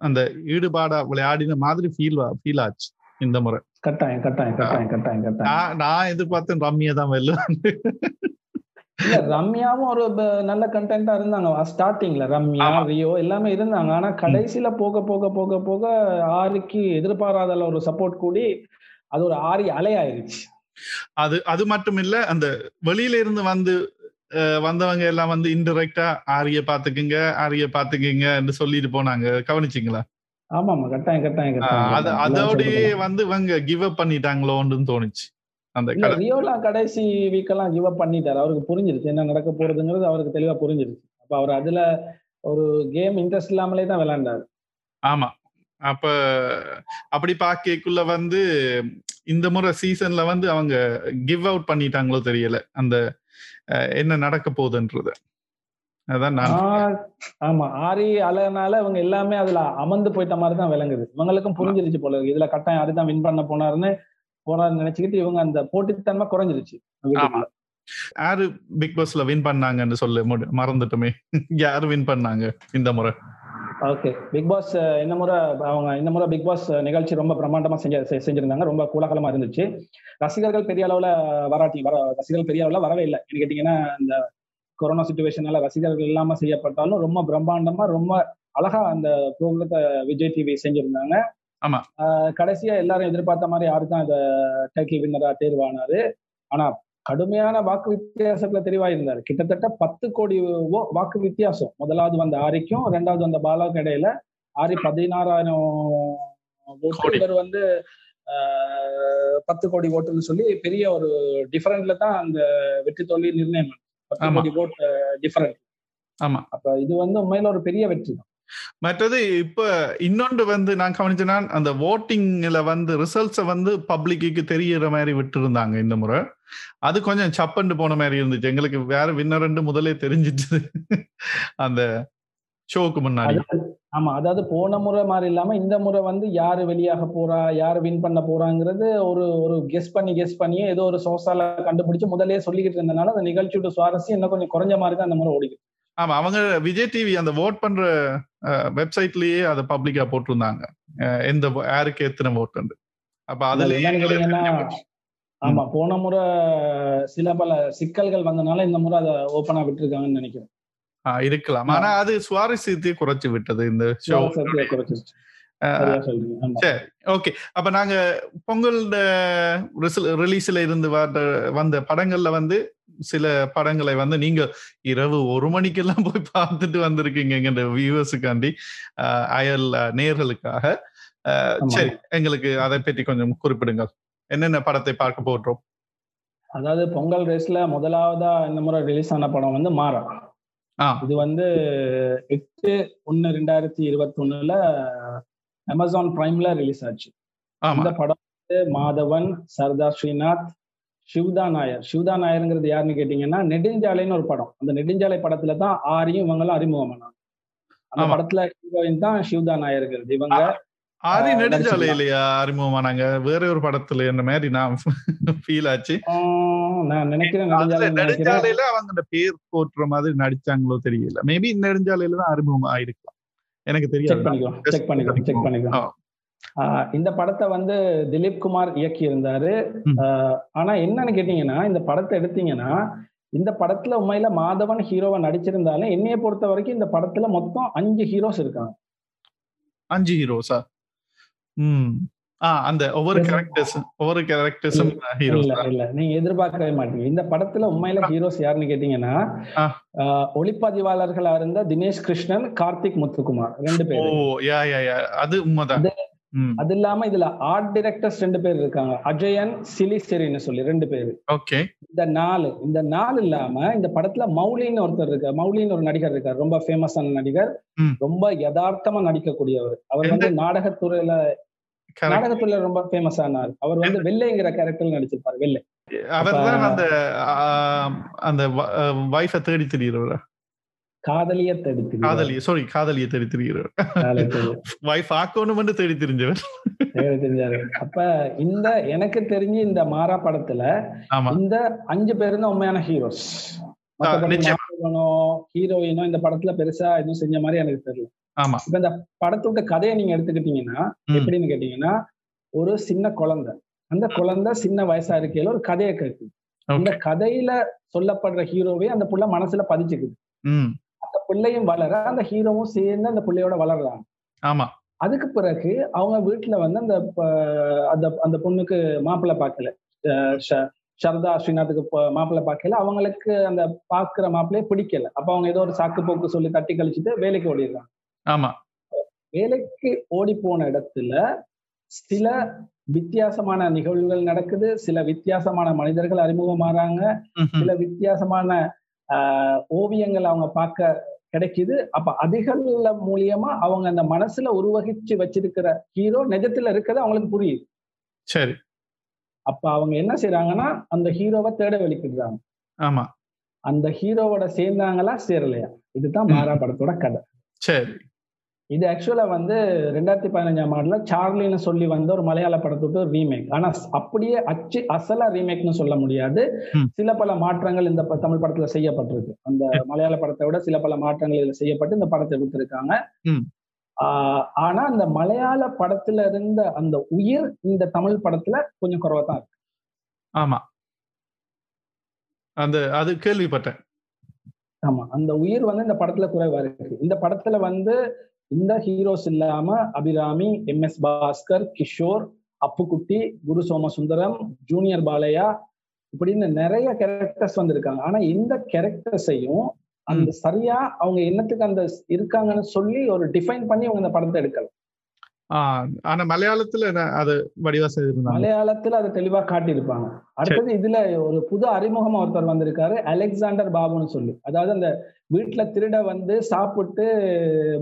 Speaker 1: அந்த ஈடுபாடா விளையாடின மாதிரி ஃபீல் ஃபீல் ஆச்சு இந்த முறை.
Speaker 4: கட்டாயம் கட்டாயம் கட்டாயம் கட்டாயம் கட்டாயம்.
Speaker 1: நான் எதிர்பார்த்தேன் ரம்யா தான் வெல்லுவாங்க
Speaker 4: இல்ல ரம்யாவும் ஒரு நல்ல கண்டென்ட்டா இருந்தாங்க. ஸ்டார்டிங்ல ரம்யா. ரியோ எல்லாமே இருந்தாங்க. ஆனா கடைசியில போக போக போக போக ஆரிக்கு எதிர்பாராத ஒரு சப்போர்ட் கூடி அது ஒரு ஆரி அலையாயிருச்சு.
Speaker 1: அது அது மட்டும் இல்ல அந்த வெளியில இருந்து வந்து வந்தவங்க எல்லாம் வந்து இன்டெரக்டா ஆரிய பாத்துக்குங்க ஆரிய பாத்துக்குங்க என்று சொல்லிட்டு போனாங்க. கவனிச்சிங்களா?
Speaker 4: ஆமா ஆமா கட்டாயம் கட்டாயம்
Speaker 1: அதோடயே வந்து இவங்க கிவ் அப் பண்ணிட்டாங்களோன்னு தோணுச்சு. அந்த
Speaker 4: ரியோலாம் கடைசி வீக் எல்லாம் கிவ் அப் பண்ணிட்டாரு. அவருக்கு புரிஞ்சிருச்சு என்ன நடக்க போறதுங்கிறது அவருக்கு தெளிவா புரிஞ்சிருச்சு. அப்ப அவர் அதுல ஒரு கேம் இன்ட்ரெஸ்ட் இல்லாமலே தான் விளையாண்டாரு.
Speaker 1: ஆமா. அப்ப அப்படி பாக்கக்குள்ள வந்து இந்த முறை சீசன்ல வந்து அவங்க கிவ் அவுட் பண்ணிட்டாங்களோ தெரியல. அந்த என்ன நடக்க போகுதுன்றது. அதான்
Speaker 4: ஆமா. ஆரி அலைனால இவங்க எல்லாமே அதுல அமர்ந்து போயிட்ட மாதிரி தான் விளங்குது. இவங்களுக்கும் புரிஞ்சிருச்சு போல இருக்கு. இதுல கட்டாயம் ஆரி தான் வின் பண்ண போனாருன்னு போனாருன்னு நினைச்சுக்கிட்டு இவங்க அந்த போட்டித்தன்மை குறைஞ்சிருச்சு.
Speaker 1: யாரு பிக் பாஸ்ல வின் பண்ணாங்கன்னு சொல்ல மறந்துட்டோமே. யாரு வின் பண்ணாங்க இந்த முறை?
Speaker 4: ஓகே பிக் பாஸ் இந்த முறை அவங்க இந்த முறை பிக் பாஸ் நிகழ்ச்சி ரொம்ப பிரம்மாண்டமா செஞ்ச செஞ்சிருந்தாங்க. ரொம்ப கோலாகலமா இருந்துச்சு. ரசிகர்கள் பெரிய அளவுல வராட்டி வர ரசிகர்கள் பெரிய அளவுல வரவே இல்லை. என்ன கேட்டீங்கன்னா இந்த கொரோனா சுச்சுவேஷனால ரசிகர்கள் இல்லாம செய்யப்பட்டாலும் ரொம்ப பிரம்மாண்டமா ரொம்ப அழகா அந்த ப்ரோக்ராமத்தை விஜய் டிவி செஞ்சிருந்தாங்க.
Speaker 1: ஆமா.
Speaker 4: ஆஹ், கடைசியா எல்லாரும் எதிர்பார்த்த மாதிரி யாரு தான் இந்த டைட்டில் வின்னரா தேர்வானாரு ஆனா கடுமையான வாக்கு வித்தியாசத்துல தெரிவாயிருந்தாரு கிட்டத்தட்ட பத்து கோடி வாக்கு வித்தியாசம் முதலாவது வந்த ஆரிக்கும் ரெண்டாவது வந்த பாலாவுக்கும் இடையில ஆரி பதினாறாயிரம் ஓட்டு
Speaker 1: கோடி.
Speaker 4: இவர் வந்து பத்து கோடி ஓட்டுன்னு சொல்லி பெரிய ஒரு டிஃபரண்ட்ல தான் அந்த வெற்றி தோல்வி நிர்ணயம். பத்து. கோடி ஓட் டிஃபரண்ட்
Speaker 1: ஆமா
Speaker 4: அப்ப இது வந்து உண்மையில ஒரு பெரிய வெற்றி தான்
Speaker 1: மற்றது இப்ப இன்னொன்று வந்து நான் கவனிச்சேன்னா அந்த ஓட்டிங்ல வந்து ரிசல்ட்ஸை வந்து பப்ளிக்கு தெரியற மாதிரி விட்டு இருந்தாங்க இந்த முறை. அது கொஞ்சம் சப்பண்டு போன மாதிரி இருந்துச்சு. எங்களுக்கு வேற வின்னர்ன்னு முதலே தெரிஞ்சிட்டு அந்த ஷோக்கு முன்னாடி.
Speaker 4: ஆமா அதாவது போன முறை மாதிரி இல்லாம இந்த முறை வந்து யாரு வெளியாக போறா யாரு வின் பண்ண போறாங்கிறது ஒரு ஒரு கெஸ் பண்ணி கெஸ் பண்ணி ஏதோ ஒரு சோசால கண்டுபிடிச்சு முதலே சொல்லிக்கிட்டு இருந்தனால அந்த நிகழ்ச்சியோட சுவாரஸ்யம் இன்னும் கொஞ்சம் குறைஞ்ச மாதிரி தான் அந்த முறை ஓடிக்கிட்டு
Speaker 1: ஆமா அவங்க விஜய் டிவி அந்த ஓட் பண்ற வெப்சைட்லயே அதை பப்ளிக்கா போட்டிருந்தாங்க. எந்த யாருக்கு எத்தனை ஓட்டு அப்ப அதுல
Speaker 4: ஆமா போன முறை சில பல சிக்கல்கள் வந்தனால இந்த முறை அதை ஓப்பனா விட்டுருக்காங்கன்னு நினைக்கிறேன்.
Speaker 1: இருக்கலாம். ஆனா அது சுவாரஸ்யத்தையே குறைச்சு விட்டது இந்த ஷோ சரி ஓகே. அப்ப நாங்க பொங்கல் ரிலீஸ்ல இருந்து வந்த வந்த படங்கள்ல வந்து சில படங்களை வந்து நீங்க இரவு ஒரு மணிக்கெல்லாம் போய் பார்த்துட்டு வந்திருக்கீங்க வியூவர்ஸுக்காண்டி அயல்
Speaker 4: ஆமா.
Speaker 1: சரி எங்களுக்கு அதை பற்றி கொஞ்சம் குறிப்பிடுங்கள். என்னென்ன படத்தை பார்க்க போடுறோம்
Speaker 4: அதாவது பொங்கல் ரேஸ்ல முதலாவதா இந்த முறை ரிலீஸ் ஆன படம் வந்து மாறா. இது வந்து எட்டு ஒன்னு ரெண்டாயிரத்தி இருபத்தி ஒண்ணுல அமேசான் பிரைம்ல ரிலீஸ் ஆச்சு. இந்த படம் வந்து மாதவன் சர்தார் ஸ்ரீநாத் சிவ்தா நாயர். சிவ்தா நாயர்ங்கிறது யாருன்னு கேட்டீங்கன்னா நெடுஞ்சாலைன்னு ஒரு படம். அந்த நெடுஞ்சாலை படத்துல தான் ஆரியும் இவங்களும் அறிமுகமானாங்க அந்த
Speaker 1: ஆமா.
Speaker 4: படத்துல ஹீரோயின் தான் சிவ்தா நாயர்ங்கிறது. இவங்க
Speaker 1: ஆதி
Speaker 4: அஹ்,
Speaker 1: நெடுஞ்சாலையிலயா அறிமுகமானாங்க வேற ஒரு படத்துல என்ன மாதிரி நான் ஃபீல் ஆச்சு.
Speaker 4: நான் நினைக்கிறேன் நெடுஞ்சாலை
Speaker 1: நெடுஞ்சாலையில அவங்க அந்த பேர் போட்டுற மாதிரி நடிச்சாங்களோ தெரியல. மேபி நெடுஞ்சாலையில தான் அறிமுகம் ஆயிருக்கலாம். எனக்கு தெரியாது.
Speaker 4: இந்த படத்தை வந்து திலீப் குமார் இயக்கி இருந்தாரு. ஆனா என்னன்னு கேட்டீங்கன்னா இந்த படத்தை எடுத்தீங்கன்னா இந்த படத்துல உண்மையில மாதவன் ஹீரோவா நடிச்சிருந்தாலும் என்னைய பொறுத்த வரைக்கும் இந்த படத்துல மொத்தம் அஞ்சு ஹீரோஸ் இருக்காங்க.
Speaker 1: அஞ்சு ஹீரோஸா அந்த ஒவ்வொரு
Speaker 4: Yes.
Speaker 1: கேரக்டர்ஸ் ஒவ்வொரு கேரக்டர்ஸும் ஹீரோஸ்
Speaker 4: இல்ல இல்ல நீங்க எதிர்பார்க்கவே மாட்டீங்க. இந்த படத்துல உண்மையில ஹீரோஸ் யாருன்னு கேட்டீங்கன்னா ஒளிப்பதிவாளர்களா இருந்த தினேஷ் கிருஷ்ணன் கார்த்திக் முத்துக்குமார் ரெண்டு
Speaker 1: ஓ
Speaker 4: பேர்.
Speaker 1: யா யா யா. அது உண்மைதான்.
Speaker 4: அது இல்லாம இதுல ஆர்ட் டைரக்டர்ஸ் ரெண்டு பேர் இருக்காங்க. அஜயன் சிலிசெரின்னு சொல்லி ரெண்டு பேர்.
Speaker 1: ஓகே.
Speaker 4: இந்த நாலு இந்த நாலு இல்லாம இந்த படத்துல மௌலின்னு ஒருத்தர் இருக்கார். மௌலின்னு ஒரு நடிகர் இருக்கார். ரொம்ப ஃபேமஸான நடிகர்.
Speaker 1: ம்.
Speaker 4: ரொம்ப யதார்த்தமா நடிக்கக்கூடியவர். அவர் வந்து நாடகத்துறையில
Speaker 1: கரெக்ட்
Speaker 4: நாடகத்துறையில ரொம்ப ஃபேமஸ் ஆனார். அவர் வந்து வெள்ளைங்கிற கேரக்டர் நடிச்சிருப்பார் வெள்ளை.
Speaker 1: அவர் தான்
Speaker 4: அப்ப-
Speaker 1: அந்த அந்த வைஃபை தேடி திரிகிறவர்?
Speaker 4: காதலிய தடுத்து
Speaker 1: காதலி சாரி காதலியை தேடி திரிகிறவர். வைஃப் ஆக்கணும்னு தேடி தெரிஞ்சவர்.
Speaker 4: தெரிஞ்சாரு. அப்ப இந்த எனக்கு தெரிஞ்சு இந்த மாறா படத்துல இந்த அஞ்சு பேரும் தான் உண்மையான ஹீரோஸ் ஹீரோயினோ இந்த படத்துல பெருசா எதுவும் செஞ்ச மாதிரி எனக்கு தெரியல.
Speaker 1: ஆமா.
Speaker 4: இப்ப இந்த படத்தோட கதையை நீங்க எடுத்துக்கிட்டீங்கன்னா. எப்படின்னு கேட்டீங்கன்னா ஒரு சின்ன குழந்தை. அந்த குழந்தை சின்ன வயசா இருக்கையில ஒரு கதையை கேட்குது. அந்த கதையில சொல்லப்படுற ஹீரோவே அந்த புள்ள மனசுல பதிச்சுக்குது. அந்த பிள்ளையும் வளர அந்த ஹீரோவும் சேர்ந்து அந்த பிள்ளையோட வளர்றாங்க.
Speaker 1: ஆமா.
Speaker 4: அதுக்கு பிறகு அவங்க வீட்டுல வந்து அந்த அந்த அந்த பொண்ணுக்கு மாப்பிள்ளை பார்க்கல. சரதா ஸ்ரீநாத்துக்கு மாப்பிள்ளை பார்க்கல. அவங்களுக்கு அந்த பாக்குற மாப்பிள்ளையே பிடிக்கல. அப்ப அவங்க ஏதோ ஒரு சாக்கு போக்கு சொல்லி தட்டி கழிச்சுட்டு வேலைக்கு ஓடிடுறாங்க.
Speaker 1: ஆமா.
Speaker 4: வேலைக்கு ஓடி போன இடத்துல சில வித்தியாசமான நிகழ்வுகள் நடக்குது சில வித்தியாசமான மனிதர்கள் அறிமுகமாறாங்க. சில வித்தியாசமான ஓவியங்கள் அவங்க பார்க்க கிடைக்குது. அப்ப அதிகள் மூலியமா அவங்க அந்த மனசுல உருவகிச்சு வச்சிருக்கிற ஹீரோ நிஜத்துல இருக்கிறது அவங்களுக்கு புரியுது.
Speaker 1: சரி.
Speaker 4: அப்ப அவங்க என்ன செய்றாங்கன்னா அந்த ஹீரோவை தேட வெளிக்கிடுறாங்க
Speaker 1: ஆமா.
Speaker 4: அந்த ஹீரோவோட சேர்ந்தாங்களா சேரலையா? இதுதான் மாறா படத்தோட கதை.
Speaker 1: சரி.
Speaker 4: இது ஆக்சுவலா வந்து ரெண்டாயிரத்தி பதினஞ்சாம் ஆண்டுல சார்லின்னு சொல்லி வந்த ஒரு மலையாள படத்தோட ரீமேக் ஆனா அப்படியே அச்சு அசலா ரீமேக்னு சொல்ல முடியாது. சில பல மாற்றங்கள் இந்த தமிழ் படத்துல செய்யப்பட்டிருக்கு. அந்த மலையாள படத்தை விட சில பல மாற்றங்கள் இதுல செய்யப்பட்டு இந்த படத்தை எடுத்திருக்காங்க ஆனா அந்த மலையாள படத்துல இருந்த அந்த உயிர் இந்த தமிழ் படத்துல கொஞ்சம் குறைவா தான் இருக்கு.
Speaker 1: ஆமா. அந்த அது கேள்விப்பட்டேன்.
Speaker 4: ஆமா. அந்த உயிர் வந்து இந்த படத்துல குறைவா இருக்கு. இந்த படத்துல வந்து இந்த ஹீரோஸ் இல்லாம Abhirami M S Bhaskar Kishore Appukutty Guru Somasundaram junior Balaiah இப்படின்னு நிறைய கேரக்டர்ஸ் வந்திருக்காங்க. ஆனா இந்த கேரக்டர்ஸையும் அந்த சரியா அவங்க என்னத்துக்கு அந்த இருக்காங்கன்னு சொல்லி ஒரு டிஃபைன் பண்ணி அவங்க இந்த படத்தை எடுக்கல.
Speaker 1: ஆஹ் ஆனா மலையாளத்துல அது வடிவா செய்திருந்தாங்க?
Speaker 4: மலையாளத்துல அதை தெளிவா காட்டியிருப்பாங்க. அடுத்தது இதுல ஒரு புது அறிமுகமா ஒருத்தர் வந்திருக்காரு அலெக்சாண்டர் பாபுன்னு சொல்லி. அதாவது அந்த வீட்டுல திருட வந்து சாப்பிட்டு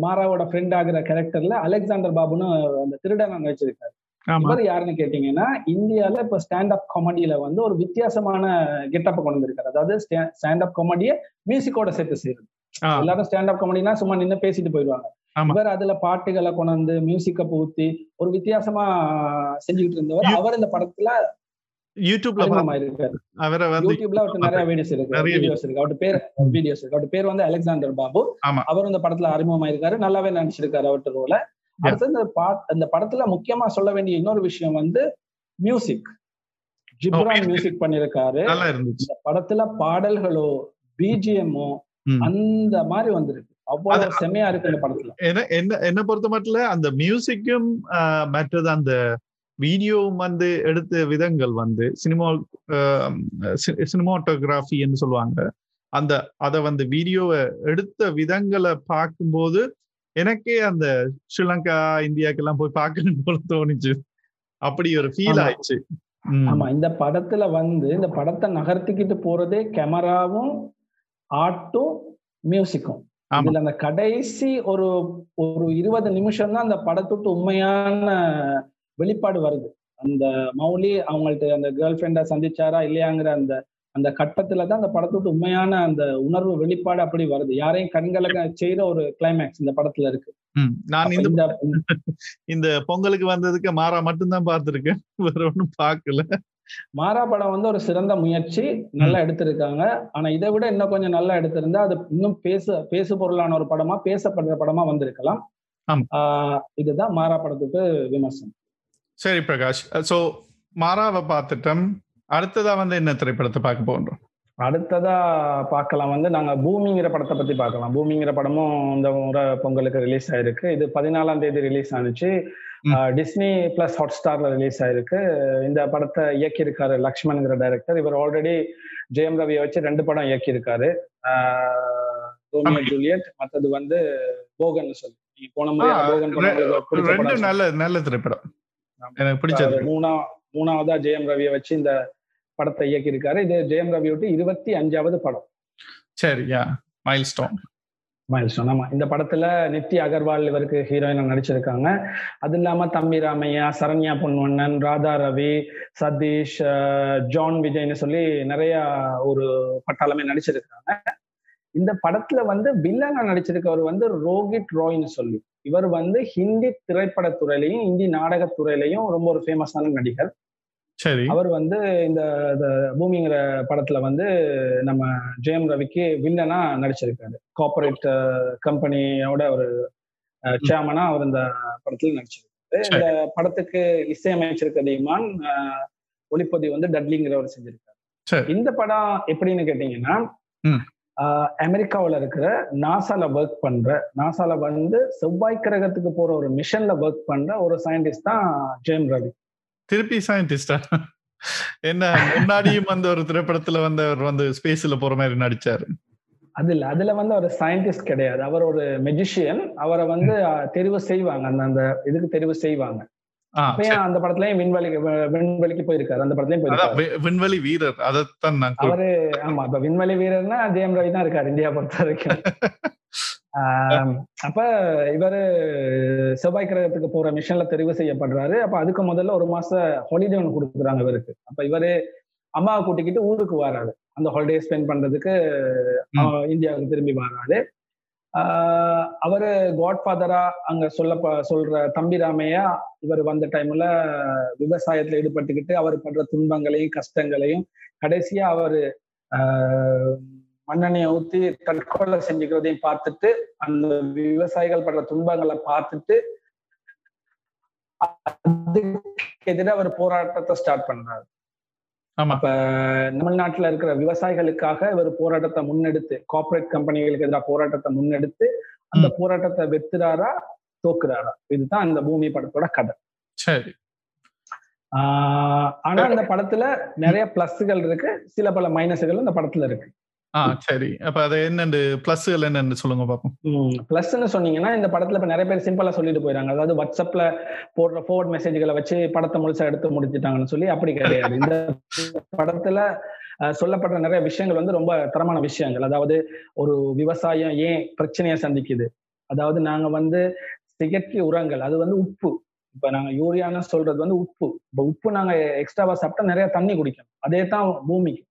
Speaker 4: மாராவோட ஃப்ரெண்ட் ஆகுற கேரக்டர்ல அலெக்சாண்டர் பாபுன்னு அந்த திருடனை வச்சிருக்காரு. இவர் யாருன்னு கேட்டீங்கன்னா இந்தியால இப்ப ஸ்டாண்ட் அப் காமெடியில வந்து ஒரு வித்தியாசமான கெட்டப்ப கொண்டு வந்திருக்காரு. அதாவது ஸ்டாண்ட் அப் காமெடியை மியூசிக்கோட சேர்த்து செய்யுது
Speaker 1: ஆ,
Speaker 4: எல்லாரும் ஸ்டாண்ட் அப் காமெடினா சும்மா நின்னு பேசிட்டு போயிடுவாங்க. இவர் அதுல பாட்டுகளை கொண்டு மியூசிக்க பூத்தி ஒரு வித்தியாசமா செஞ்சுக்கிட்டு இருந்தவர். அவர் இந்த படத்துல
Speaker 1: யூடியூப்ல அவரை வந்து
Speaker 4: யூடியூப்ல அவருக்கு நிறைய வீடியோஸ் இருக்கு.
Speaker 1: நிறைய
Speaker 4: வீடியோஸ் இருக்கு. அவர்கிட்ட பேர் வீடியோஸ் இருக்கு. அவர்கிட்ட பேர் வந்து அலெக்சாண்டர் பாபு. அவர் இந்த படத்துல அறிமுகமா இருக்காரு நல்லாவே நடிச்சிருக்காரு அவர்கிட்ட ரோல அடுத்து இந்த பாட் அந்த படத்துல முக்கியமா சொல்ல வேண்டிய இன்னொரு விஷயம் வந்து மியூசிக் ஜிப்ரான். மியூசிக் பண்ணிருக்காரு இந்த படத்துல பாடல்களோ பிஜிஎம்மோ. அந்த மாதிரி வந்திருக்கு. செமையா இருக்கு இந்த படத்துல
Speaker 1: என்ன என்ன என்ன பொறுத்த மட்டும் அந்த மியூசிக்கும் மற்றது அந்த வீடியோவும் வந்து எடுத்த விதங்கள் வந்து சினிமா சினிமாட்டோகிராஃபி என்று சொல்லுவாங்க அந்த அதை வந்து வீடியோவை எடுத்த விதங்களை பார்க்கும்போது எனக்கே அந்த ஸ்ரீலங்கா இந்தியாக்கெல்லாம் போய் பார்க்கணும் போல தோணுச்சு அப்படி ஒரு ஃபீல். ஆயிடுச்சு.
Speaker 4: ஆமா இந்த படத்துல வந்து இந்த படத்தை நகர்த்திக்கிட்டு போறதே கேமராவும் ஆர்ட்டும் மியூசிக்கும். இதுல அந்த கடைசி ஒரு ஒரு இருபது நிமிஷம் தான் அந்த படத்தோட்டு உண்மையான வெளிப்பாடு வருது. அந்த மௌலி அவங்கள்ட்ட அந்த கேர்ள் ஃப்ரெண்டை சந்திச்சாரா இல்லையாங்கிற அந்த அந்த கட்டத்துல தான் அந்த படத்தோட்டு உண்மையான அந்த உணர்வு வெளிப்பாடு அப்படி வருது. யாரையும் கண்கலக்க செய்யற ஒரு கிளைமேக்ஸ் இந்த படத்துல இருக்கு.
Speaker 1: நான் இந்த
Speaker 4: இந்த
Speaker 1: பொங்கலுக்கு வந்ததுக்கு மாறா மட்டும்தான் பார்த்திருக்கேன். வேற ஒண்ணும் பார்க்கல.
Speaker 4: மாறா படம் வந்து ஒரு சிறந்த முயற்சி நல்லா எடுத்திருக்காங்க. ஆனா இதை விட இன்னும் கொஞ்சம் நல்லா எடுத்திருந்தா அது இன்னும் பேச பேசு பொருளான ஒரு படமா பேசப்படுற படமா வந்திருக்கலாம். இதுதான் மாறா படத்துக்கு விமர்சனம்.
Speaker 1: சரி பிரகாஷ். சோ மாறாவை பார்த்துட்டோம். அடுத்ததா வந்து என்ன திரைப்படத்தை பார்க்க போன்றோம்
Speaker 4: அடுத்ததா பார்க்கலாம் வந்து நாங்க பூமிங்கிற படத்தை பத்தி பார்க்கலாம். பூமிங்கிற படமும் இந்த முறை பொங்கலுக்கு ரிலீஸ் ஆயிருக்கு. இது பதினாலாம் தேதி ரிலீஸ் ஆனிச்சு. டிஸ்னி பிளஸ் ஹாட் ஸ்டார்ல ரிலீஸ் ஆயிருக்கு. இந்த படத்தை இயக்கியிருக்காரு லக்ஷ்மண்ங்கிற டைரக்டர் இவர் ஆல்ரெடி ஜெயம் ரவியை வச்சு ரெண்டு படம் இயக்கியிருக்காரு. ரோமியோ. ஜூலியட் மத்தது வந்து போகன் சொல்லி. நீங்க போன முறை
Speaker 1: ஆ,
Speaker 4: போகன் படம்
Speaker 1: ரெ-
Speaker 4: உங்களுக்கு பிடிச்ச
Speaker 1: ரெண்டு
Speaker 4: படம்
Speaker 1: நல்ல நல்ல திரைப்படம்.
Speaker 4: ஆமா.
Speaker 1: எனக்கு பிடிச்சது
Speaker 4: அது மூணா மூணாவதா ஜெயம் ரவியை வச்சு இந்த படத்தை இயக்கியிருக்காரு. இது ஜெயம் ரவி விட்டு இருபத்தி அஞ்சாவது படம்.
Speaker 1: சரி யா மைல் ஸ்டோன்
Speaker 4: மைல்ஸ்டோன் ஆமா இந்த படத்துல நித்தி அகர்வால் இவருக்கு ஹீரோயினா நடிச்சிருக்காங்க. அது இல்லாம தம்பி ராமையா சரண்யா பொன்வண்ணன் ராதா ரவி சதீஷ் ஜான் விஜய்னு சொல்லி நிறைய ஒரு பட்டாளமே நடிச்சிருக்காங்க. இந்த படத்துல வந்து வில்லனா நடிச்சிருக்கவர் வந்து ரோஹித் ராய்னு சொல்லி. இவர் வந்து ஹிந்தி திரைப்படத்துறையிலையும் ஹிந்தி நாடகத்துறையிலையும் ரொம்ப ஒரு ஃபேமஸான நடிகர்.
Speaker 1: சரி.
Speaker 4: அவர் வந்து இந்த பூமிங்கிற படத்துல வந்து நம்ம ஜெயம் ரவிக்கு வில்லனா நடிச்சிருக்காரு. கார்பரேட் கம்பெனியோட ஒரு சேர்மனா அவர் இந்த படத்துல நடிச்சிருக்காரு.
Speaker 1: சரி.
Speaker 4: இந்த படத்துக்கு இசையமைச்சிருக்க இமான் ஒளிப்பதிவு வந்து டட்லிங்கிறவர் செஞ்சிருக்காரு.
Speaker 1: சரி.
Speaker 4: இந்த படம் எப்படின்னு கேட்டீங்கன்னா அமெரிக்காவுல இருக்கிற நாசால ஒர்க் பண்ற நாசால வந்து செவ்வாய் கிரகத்துக்கு போற ஒரு மிஷன்ல ஒர்க் பண்ற ஒரு சயின்டிஸ்ட் தான் ஜெயம் ரவி.
Speaker 1: திருப்பி சயின்டிஸ்டா என்ன முன்னாடியும் வந்து ஒரு திரைப்படத்துல வந்து அவர் வந்து ஸ்பேஸ்ல போற மாதிரி நடிச்சாரு.
Speaker 4: அது இல்ல அதுல வந்து அவர் சயின்டிஸ்ட் கிடையாது. அவர் ஒரு மெஜிஷியன் அவரை வந்து தெரிவு செய்வாங்க. அந்த அந்த இதுக்கு தெரிவு செய்வாங்க. அந்த படத்துலயும் விண்வெளி விண்வெளிக்கு போயிருக்காரு? அந்த படத்துலயும் போயிருக்காரு.
Speaker 1: விண்வெளி வீரர். அதைத்தான்
Speaker 4: அவரு ஆமா இப்ப விண்வெளி வீரர்னா ஜெயம் ரவி தான் இருக்காரு இந்தியா பொறுத்த வரைக்கும். அப்ப இவரு செவ்வாய் கிரகத்துக்கு போற மிஷன்ல தெரிவு செய்யப்படுறாரு. அப்ப அதுக்கு முதல்ல ஒரு மாச ஹாலிடே ஒன்று கொடுக்குறாங்க இவருக்கு. அப்ப இவரு அம்மாவை கூட்டிக்கிட்டு ஊருக்கு வராரு. அந்த ஹாலிடே ஸ்பெண்ட் பண்றதுக்கு இந்தியாவுக்கு திரும்பி வராரு. அவரு காட்ஃபாதரா அங்க சொல்ல சொல்ற தம்பி ராமையா இவர் வந்த டைம்ல விவசாயத்துல ஈடுபட்டுக்கிட்டு அவர் படுற துன்பங்களையும் கஷ்டங்களையும் கடைசியா அவரு மண்ணெண்ணெயை ஊத்தி தற்கொலை செஞ்சுக்கிறதையும் பார்த்துட்டு அந்த விவசாயிகள் படுற துன்பங்களை பார்த்துட்டு அதுக்கு எதிராக அவர் போராட்டத்தை ஸ்டார்ட் பண்றாரு.
Speaker 1: ஆமா.
Speaker 4: அப்ப தமிழ்நாட்டுல இருக்கிற விவசாயிகளுக்காக இவர் போராட்டத்தை முன்னெடுத்து கார்ப்பரேட் கம்பெனிகளுக்கு எதிராக போராட்டத்தை முன்னெடுத்து அந்த போராட்டத்தை வெத்துறாரா தோக்குறாரா? இதுதான் இந்த பூமி படத்தோட கதை.
Speaker 1: சரி.
Speaker 4: ஆஹ் ஆனா இந்த படத்துல நிறைய பிளஸ்கள் இருக்கு சில பல மைனஸ்கள் இந்த படத்துல இருக்கு.
Speaker 1: சரி. அப்ப அது என்னன்னு பிளஸ் என்னன்னு சொல்லுங்க பாப்போம்.
Speaker 4: பிளஸ்ன்னு சொன்னீங்கன்னா இந்த படத்துல இப்ப நிறைய பேர் சிம்பிளா சொல்லிட்டு போயிறாங்க. அதாவது வாட்ஸ்அப்ல போடுற ஃபோர்வர்ட் மெசேஜ்களை வச்சு படத்தை முழுசா எடுத்து முடிச்சிட்டாங்கன்னு சொல்லி அப்படி கிடையாது. இந்த படத்துல சொல்லப்படுற நிறைய விஷயங்கள் வந்து ரொம்ப தரமான விஷயங்கள். அதாவது ஒரு விவசாயம் ஏன் பிரச்சனையை சந்திக்குது? அதாவது நாங்க வந்து செயற்கை உரங்கள் அது வந்து உப்பு. இப்ப நாங்க யூரியான்னு சொல்றது வந்து உப்பு. இப்ப உப்பு நாங்க எக்ஸ்ட்ராவா சாப்பிட்டா நிறைய தண்ணி குடிக்கணும். அதே தான் பூமிக்கும்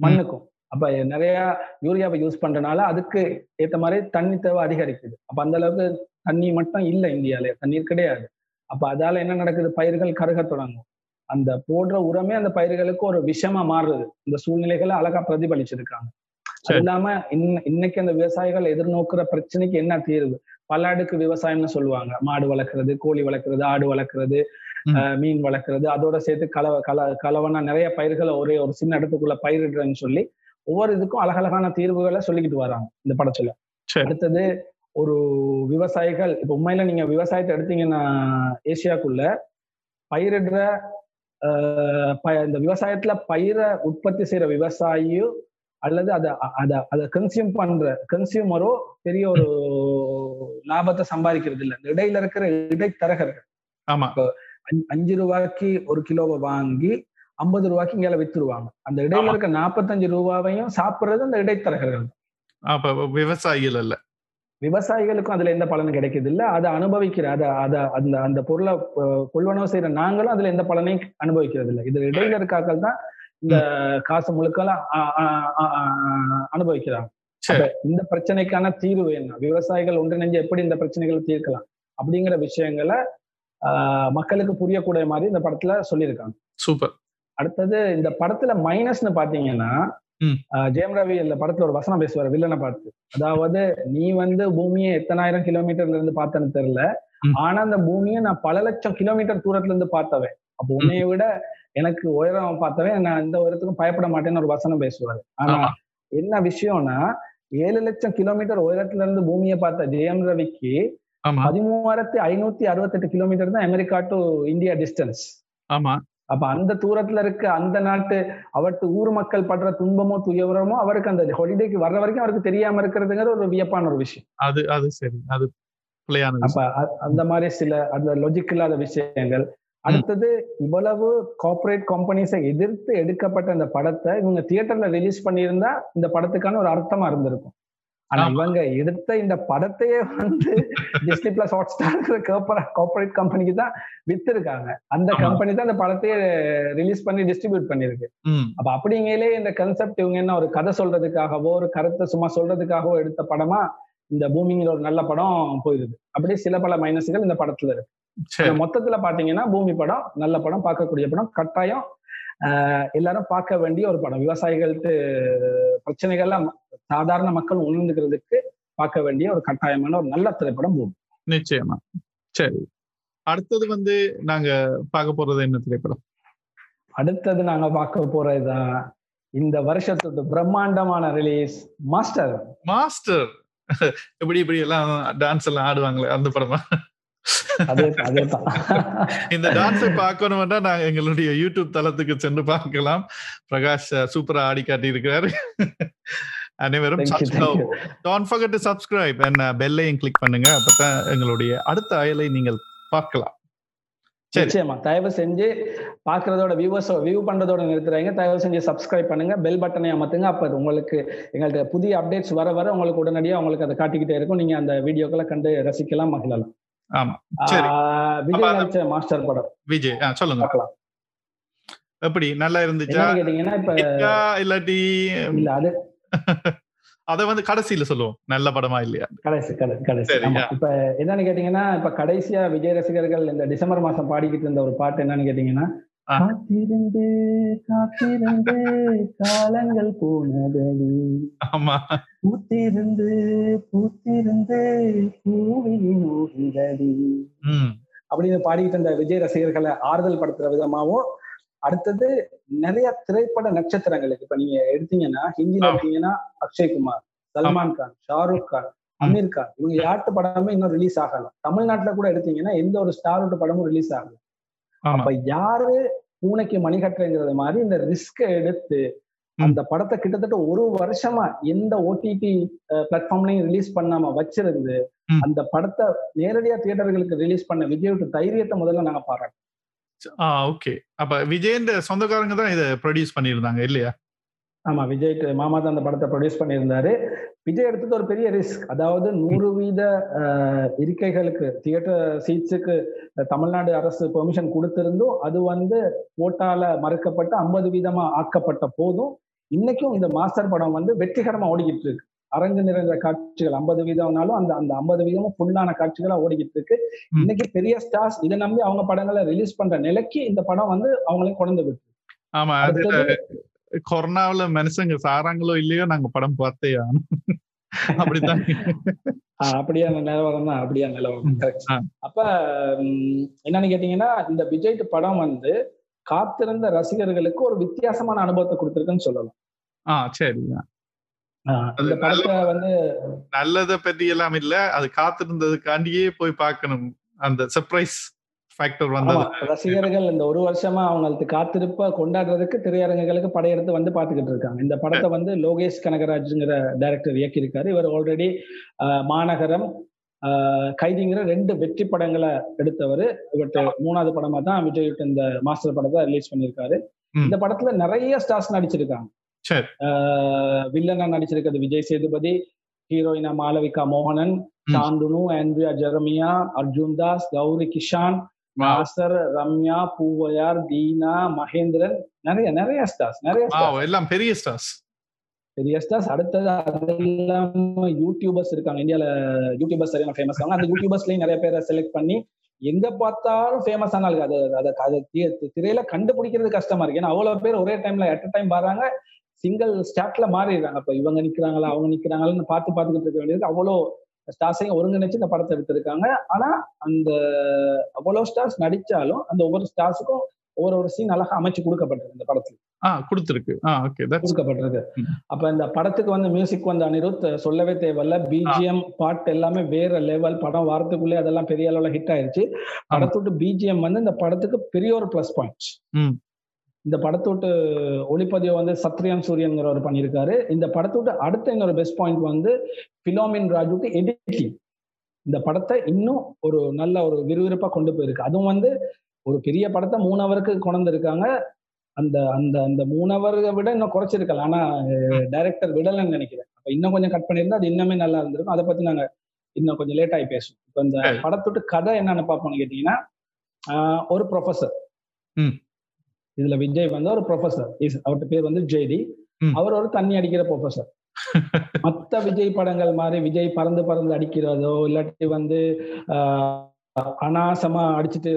Speaker 4: மண்ணுக்கும். அப்ப நிறைய யூரியாவை யூஸ் பண்றதுனால அதுக்கு ஏத்த மாதிரி தண்ணி தேவை அதிகரிக்குது. அப்ப அந்த அளவுக்கு தண்ணி மட்டும் இல்லை இந்தியால தண்ணீர் கிடையாது. அப்ப அதால என்ன நடக்குது? பயிர்கள் கருக தொடங்கும். அந்த போடுற உரமே அந்த பயிர்களுக்கு ஒரு விஷமா மாறுது. இந்த சூழ்நிலைகளை அழகா பிரதிபலிச்சிருக்காங்க. அது. இல்லாம இன்ன- இன்னைக்கு அந்த விவசாயிகள் எதிர்நோக்குற பிரச்சனைக்கு என்ன தீர்வு? பல அடுக்கு விவசாயம்னு சொல்லுவாங்க. மாடு வளர்க்கறது கோழி வளர்க்கறது ஆடு வளர்க்கறது மீன் வளர்க்கறது. அதோட சேர்த்து கலவ கல கலவனா நிறைய பயிர்களை ஒரே ஒரு சின்ன இடத்துக்குள்ள பயிரிடுறேன்னு சொல்லி ஒவ்வொரு இதுக்கும் அழகழகான தீர்வுகளை சொல்லிக்கிட்டு வராங்க இந்த படத்துல. அடுத்தது ஒரு விவசாயிகள் இப்ப உண்மையில நீங்க விவசாயத்தை எடுத்தீங்கன்னா ஏசியாக்குள்ள பயிரிடுற இந்த விவசாயத்துல பயிரை உற்பத்தி செய்யற விவசாயியோ அல்லது அதை அதை அதை கன்சியூம் பண்ற கன்சியூமரோ பெரிய ஒரு லாபத்தை சம்பாதிக்கிறது இல்லை. இந்த இடையில இருக்கிற இடைத்தரகர்கள்.
Speaker 1: ஆமா.
Speaker 4: அஞ்சு ரூபாய்க்கு ஒரு கிலோவை வாங்கி ஐம்பது ரூபாய்க்கு இங்கே வித்துருவாங்க. அந்த இடையில. இருக்க நாற்பத்தஞ்சு ரூபாவையும் சாப்பிடுறது அந்த இடைத்தரகர்கள்.
Speaker 1: அப்ப விவசாயிகள் அல்ல.
Speaker 4: விவசாயிகளுக்கும் அதுல எந்த பலனும் கிடைக்குது இல்ல அதை அனுபவிக்கிற அத அத அந்த அந்த பொருளை கொள்வனவு செய்யற நாங்களும் அதுல எந்த பலனையும் அனுபவிக்கிறது இல்லை இது இடையில இருக்காக்கள் தான் இந்த காசு முழுக்கலாம் அனுபவிக்கிறாங்க. இந்த பிரச்சனைக்கான தீர்வு என்ன? விவசாயிகள் ஒன்றிணைஞ்சு எப்படி இந்த பிரச்சனைகளை தீர்க்கலாம்? அப்படிங்கிற விஷயங்களை மக்களுக்கு புரியக்கூடிய மாதிரி இந்த படத்துல சொல்லியிருக்காங்க.
Speaker 1: சூப்பர்.
Speaker 4: அடுத்தது இந்த படத்துல மைனஸ்னு பாத்தீங்கன்னா ஜெயம் ரவி இந்த படத்துல ஒரு வசனம் பேசுவார் வில்லனை பார்த்து. அதாவது நீ வந்து பூமியை எத்தனாயிரம் கிலோமீட்டர்ல இருந்து பார்த்தேன்னு தெரியல. ஆனா அந்த பூமியை நான் பல லட்சம் கிலோமீட்டர் தூரத்துல இருந்து பார்த்தவன். அப்போ உன்னைய விட எனக்கு உயரம் பார்த்தவன். நான் எந்த உயரத்துக்கும் பயப்பட மாட்டேன்னு ஒரு வசனம் பேசுவாரு. ஆனா
Speaker 1: ஆமா.
Speaker 4: என்ன விஷயம்னா ஏழு லட்சம் கிலோமீட்டர் உயரத்துல இருந்து பூமியை பார்த்த ஜெயம் ரவிக்கு பதிமூவாயிரத்தி ஐநூத்தி அறுபத்தெட்டு கிலோமீட்டர் தான் அமெரிக்கா டு இந்தியா டிஸ்டன்ஸ்
Speaker 1: ஆமா.
Speaker 4: அப்ப அந்த தூரத்துல இருக்க அந்த நாட்டு அவட்டு ஊர் மக்கள் படுற துன்பமோ துயரமோ அவருக்கு அந்த ஹாலிடேக்கு வர்ற வரைக்கும் அவருக்கு தெரியாம இருக்கிறதுங்கிறது ஒரு வியப்பான ஒரு விஷயம்.
Speaker 1: அது அது சரி. அது
Speaker 4: அப்ப அந்த மாதிரி சில அந்த லொஜிக் இல்லாத விஷயங்கள். அடுத்தது இவ்வளவு கார்ப்பரேட் கம்பெனிஸை எதிர்த்து எடுக்கப்பட்ட இந்த படத்தை இவங்க தியேட்டர்ல ரிலீஸ் பண்ணியிருந்தா இந்த படத்துக்கான ஒரு அர்த்தமா இருந்திருக்கும். ஆனா. இவங்க எடுத்த இந்த படத்தையே வந்து Disney plus Hotstar corporate கம்பெனிக்கு தான் வித்திருக்காங்க. அந்த. கம்பெனி தான் இந்த படத்தையே ரிலீஸ் பண்ணி டிஸ்ட்ரிபியூட் பண்ணிருக்கு அப்ப அப்படிங்களே இந்த கன்செப்ட் இவங்க என்ன ஒரு கதை சொல்றதுக்காகவோ ஒரு கருத்தை சும்மா சொல்றதுக்காகவோ எடுத்த படமா இந்த பூமிங்கிற ஒரு நல்ல படம் போயிருது. அப்படி சில பல மைனஸ்கள் இந்த படத்துல இருக்கு. மொத்தத்துல பாத்தீங்கன்னா பூமி படம் நல்ல படம் பார்க்கக்கூடிய படம் கட்டாயம் ஆஹ் எல்லாரும் பார்க்க வேண்டிய ஒரு படம். விவசாயிகளுக்கு பிரச்சனைகள்லாம் சாதாரண மக்கள் உணர்ந்துக்கிறதுக்கு பார்க்க வேண்டிய ஒரு கட்டாயமான ஒரு நல்ல திரைப்படம் பூமி.
Speaker 1: நிச்சயமா. சரி. அடுத்தது வந்து நாங்க பார்க்க போறது என்ன திரைப்படம்?
Speaker 4: அடுத்தது நாங்க பார்க்க போறதுதான் இந்த வருஷத்தோட பிரம்மாண்டமான ரிலீஸ் மாஸ்டர்
Speaker 1: மாஸ்டர் இப்படி இப்படி எல்லாம் டான்ஸ் எல்லாம் ஆடுவாங்களே அந்த படமா? இந்த டான்ஸை பார்க்கணும்னா நாங்க எங்களுடைய யூடியூப் தளத்துக்கு சென்று பார்க்கலாம். பிரகாஷ் சூப்பரா ஆடி காட்டி இருக்கிறாரு அனைவரும். Don't forget to subscribe and பெல்லையும் கிளிக் பண்ணுங்க. அப்பதான் எங்களுடைய அடுத்த அயலை நீங்கள் பார்க்கலாம்.
Speaker 4: நிச்சயமா. தயவு செஞ்சு பாக்குறதோட வியூவர்ஸ் வியூ பண்றதோட நிறுத்துறாங்க தயவு செஞ்சு சப்ஸ்கிரைப் பண்ணுங்க. பெல் பட்டனை அமர்த்துங்க. அப்ப உங்களுக்கு எங்கள்ட்ட புதிய அப்டேட்ஸ் வர வர உங்களுக்கு உடனடியா உங்களுக்கு அதை காட்டிக்கிட்டே இருக்கும். நீங்க அந்த வீடியோக்களை கண்டு ரசிக்கலாம் மகிழலாம். விஜய் மாஸ்டர் படம்.
Speaker 1: விஜய். சொல்லுங்க.
Speaker 4: பார்க்கலாம்.
Speaker 1: எப்படி? நல்லா இருந்துச்சா?
Speaker 4: கேட்டீங்கன்னா இப்ப
Speaker 1: இல்லாட்டி
Speaker 4: இல்ல அது
Speaker 1: அத வந்து கடைசியில சொல்லுவோம். நல்ல படமா இல்லையா?
Speaker 4: கடைசி கடைசி. இப்ப என்னன்னு கேட்டீங்கன்னா இப்ப கடைசியா விஜய் ரசிகர்கள் இந்த டிசம்பர் மாசம் பாடிக்கிட்டு இருந்த ஒரு பாட்டு என்னன்னு கேட்டீங்கன்னா. காத்திருந்து காத்திருந்து காலங்கள் போனதடி.
Speaker 1: ஆமா.
Speaker 4: பூத்திருந்து பூத்திருந்து பூவிழி நோகிதடி அப்படின்னு பாடிக்கிட்டு இருந்த விஜய் ரசிகர்களை ஆறுதல் படுத்துற விதமாவும் அடுத்தது நிறைய திரைப்பட நட்சத்திரங்களுக்கு இப்ப நீங்க எடுத்தீங்கன்னா ஹிந்தில. எடுத்தீங்கன்னா அக்ஷய்குமார் சல்மான் கான் ஷாருக் கான் அமீர் கான். இவங்க யார்ட்டு படமே இன்னும் ரிலீஸ் ஆகல. தமிழ்நாட்டுல கூட எடுத்தீங்கன்னா எந்த ஒரு ஸ்டாரோட படமும் ரிலீஸ் ஆகல. அப்ப யாரு பூனைக்கு மணிகட்டுங்கிறது மாதிரி இந்த ரிஸ்க எடுத்து. அந்த படத்தை கிட்டத்தட்ட ஒரு வருஷமா எந்த ஓடிடி பிளாட்ஃபார்ம்லயும் ரிலீஸ் பண்ணாம வச்சிருந்து. அந்த படத்தை நேரடியா தியேட்டர்களுக்கு ரிலீஸ் பண்ண விஜயோட தைரியத்தை முதல்ல நாங்க பாராட்டோம்
Speaker 1: ஆ ஓகே. அப்ப விஜயன் சொந்தக்காரங்க தான் இதை ப்ரொடியூஸ் பண்ணியிருந்தாங்க இல்லையா?
Speaker 4: ஆமா விஜய் மாமா தான் அந்த படத்தை ப்ரொடியூஸ் பண்ணியிருந்தாரு. விஜய் எடுத்தது ஒரு பெரிய ரிஸ்க் அதாவது நூறு வீத இருக்கைகளுக்கு தியேட்டர் சீட்ஸுக்கு தமிழ்நாடு அரசு பெர்மிஷன் கொடுத்திருந்தும் அது வந்து ஓட்டால மறுக்கப்பட்டு ஐம்பது வீதமா ஆக்கப்பட்ட போதும் இன்னைக்கும் இந்த மாஸ்டர் படம் வந்து வெற்றிகரமா ஓடிக்கிட்டு இருக்கு. அரங்கு நிறைந்த காட்சிகள் ஐம்பது வீதம்னாலும் அந்த அந்த ஐம்பது வீதமும் ஃபுல்லான காட்சிகளா ஓடிக்கிட்டு இருக்கு. இன்னைக்கு பெரிய ஸ்டார்ஸ் இதை நம்பி அவங்க படங்களை ரிலீஸ் பண்ற நிலைக்கு இந்த படம் வந்து அவங்களையும் கொண்டு விட்டு
Speaker 1: ஆமா
Speaker 4: அடுத்தது
Speaker 1: கொரோனாவுல மனுஷங்க சாராங்களோ இல்லையோ நாங்க படம் பார்த்தே அப்படித்தான்.
Speaker 4: அப்படியான நிலவரம் தான் அப்படியான நிலவரம். அப்ப என்னன்னு கேட்டீங்கன்னா இந்த விஜய் படம் வந்து காத்திருந்த ரசிகர்களுக்கு ஒரு வித்தியாசமான அனுபவத்தை கொடுத்திருக்குன்னு சொல்லலாம். ஆஹ்
Speaker 1: அது
Speaker 4: இந்த படத்தை வந்து
Speaker 1: நல்லத பத்தி எல்லாம் இல்ல. அது காத்திருந்ததுக்காண்டியே போய் பார்க்கணும். அந்த சர்ப்ரைஸ்
Speaker 4: ரசிகர்கள் இந்த ஒரு வருஷமா அவங்களுக்கு காத்திருப்ப கொண்டாடுறதுக்கு திரையரங்குகளுக்கு படையெடுத்து வந்து பாத்துக்கிட்டு இருக்காங்க. இந்த படத்தை வந்து லோகேஷ் கனகராஜ்ங்கிற டைரக்டர் இயக்கியிருக்காரு. இவர் ஆல்ரெடி மாநகரம் ஆஹ், கைதிங்கிற ரெண்டு வெற்றி படங்களை எடுத்தவர். இவர்கிட்ட மூணாவது படமா தான் விஜய் விட்டு இந்த மாஸ்டர் படத்தை ரிலீஸ் பண்ணியிருக்காரு. இந்த படத்துல நிறைய ஸ்டார்ஸ் நடிச்சிருக்காங்க. வில்லனா நடிச்சிருக்கிறது விஜய் சேதுபதி ஹீரோயினா மாளவிகா மோகனன். சாந்துனு ஆண்ட்ரியா ஜெரமியா அர்ஜுன் தாஸ் கௌரி கிஷான் நாசர் ரம்யா பூவையார் தீனா மகேந்திரன் நிறைய நிறைய ஸ்டார்ஸ் நிறைய.
Speaker 1: எல்லாம் பெரிய ஸ்டார்ஸ்
Speaker 4: பெரிய ஸ்டார்ஸ் அடுத்தது அதெல்லாம் யூடியூபர்ஸ் இருக்காங்க. இந்தியால யூடியூபர்ஸ் சரியான ஃபேமஸ் ஆகும் அந்த யூடியூபர்ஸ்லயும் நிறைய பேரை செலக்ட் பண்ணி எங்க பார்த்தாலும் ஃபேமஸ் ஆனாலும் அது அதை அதை திரையில கண்டுபிடிக்கிறது கஷ்டமா இருக்கு. ஏன்னா அவ்வளவு பேர் ஒரே டைம்ல அட் டைம் வராங்க. சிங்கிள் ஸ்டாட்ல மாறிடுறாங்க. இப்ப இவங்க நிக்கிறாங்களா அவங்க நிக்கிறாங்களான்னு பார்த்து பார்த்துக்கிட்டு இருக்க வேண்டியது அவ்வளோ ஸ்டார்ஸையும் ஒருங்கிணைச்சு இந்த படத்தை எடுத்திருக்காங்க. ஆனா அந்த அவ்வளவு ஸ்டார்ஸ் நடிச்சாலும் அந்த ஒவ்வொரு ஸ்டார்ஸுக்கும் ஒவ்வொரு ஒரு சீன் அழகா அமைச்சு கொடுக்கப்பட்டிருக்கு இந்த படத்துல.
Speaker 1: ஆ கொடுத்துருக்கு. ஆ ஓகே தட்ஸ்
Speaker 4: கொடுக்கப்பட்டிருக்கு. அப்ப இந்த படத்துக்கு வந்து மியூசிக் வந்து அனிருத் சொல்லவே தேவையில்ல. பிஜிஎம் பாட்டு எல்லாமே வேற லெவல் படம் வாரத்துக்குள்ளே அதெல்லாம் பெரிய அளவுல ஹிட் ஆயிருச்சு. படத்தோட்டு பிஜிஎம் வந்து இந்த படத்துக்கு பெரிய ஒரு பிளஸ் பாயிண்ட். இந்த படத்தோட்டு ஒளிப்பதிவை வந்து சத்ரியன் சூரியன்கிறவர் பண்ணியிருக்காரு. இந்த படத்தோட்டு அடுத்த இன்னொரு பெஸ்ட் பாயிண்ட் வந்து பிலோமின் ராஜுக்கு எடிட்டிங் இந்த படத்தை இன்னும் ஒரு நல்ல ஒரு விறுவிறுப்பா கொண்டு போயிருக்கு. அதுவும் வந்து ஒரு பெரிய படத்தை மூணு ஹவருக்கு கொண்டு இருக்காங்க அந்த அந்த அந்த மூணு ஹவரை விட இன்னும் குறைச்சிருக்கலாம் ஆனா டைரக்டர் விடலன்னு நினைக்கிறேன். அப்ப இன்னும் கொஞ்சம் கட் பண்ணியிருந்தா அது இன்னுமே நல்லா இருந்திருக்கும். அதை பத்தி நாங்க இன்னும் கொஞ்சம் லேட் ஆகி பேசுவோம். இப்போ இந்த
Speaker 1: சரி.
Speaker 4: படத்தோட்டு கதை என்னன்னு பார்ப்போம்னு கேட்டீங்கன்னா ஒரு ப்ரொஃபசர்
Speaker 1: ம்.
Speaker 4: இதுல விஜய் வந்து ஒரு ப்ரொஃபசர் அவர்கிட்ட பேர் வந்து ஜெய்டி. அவர் ஒரு தண்ணி அடிக்கிற ப்ரொஃபசர் மத்த விஜய் படங்கள் மாதிரி விஜய் பறந்து பறந்து அடிக்கிறதோ இல்லாட்டி வந்து அனாசமா அடிச்சுட்டு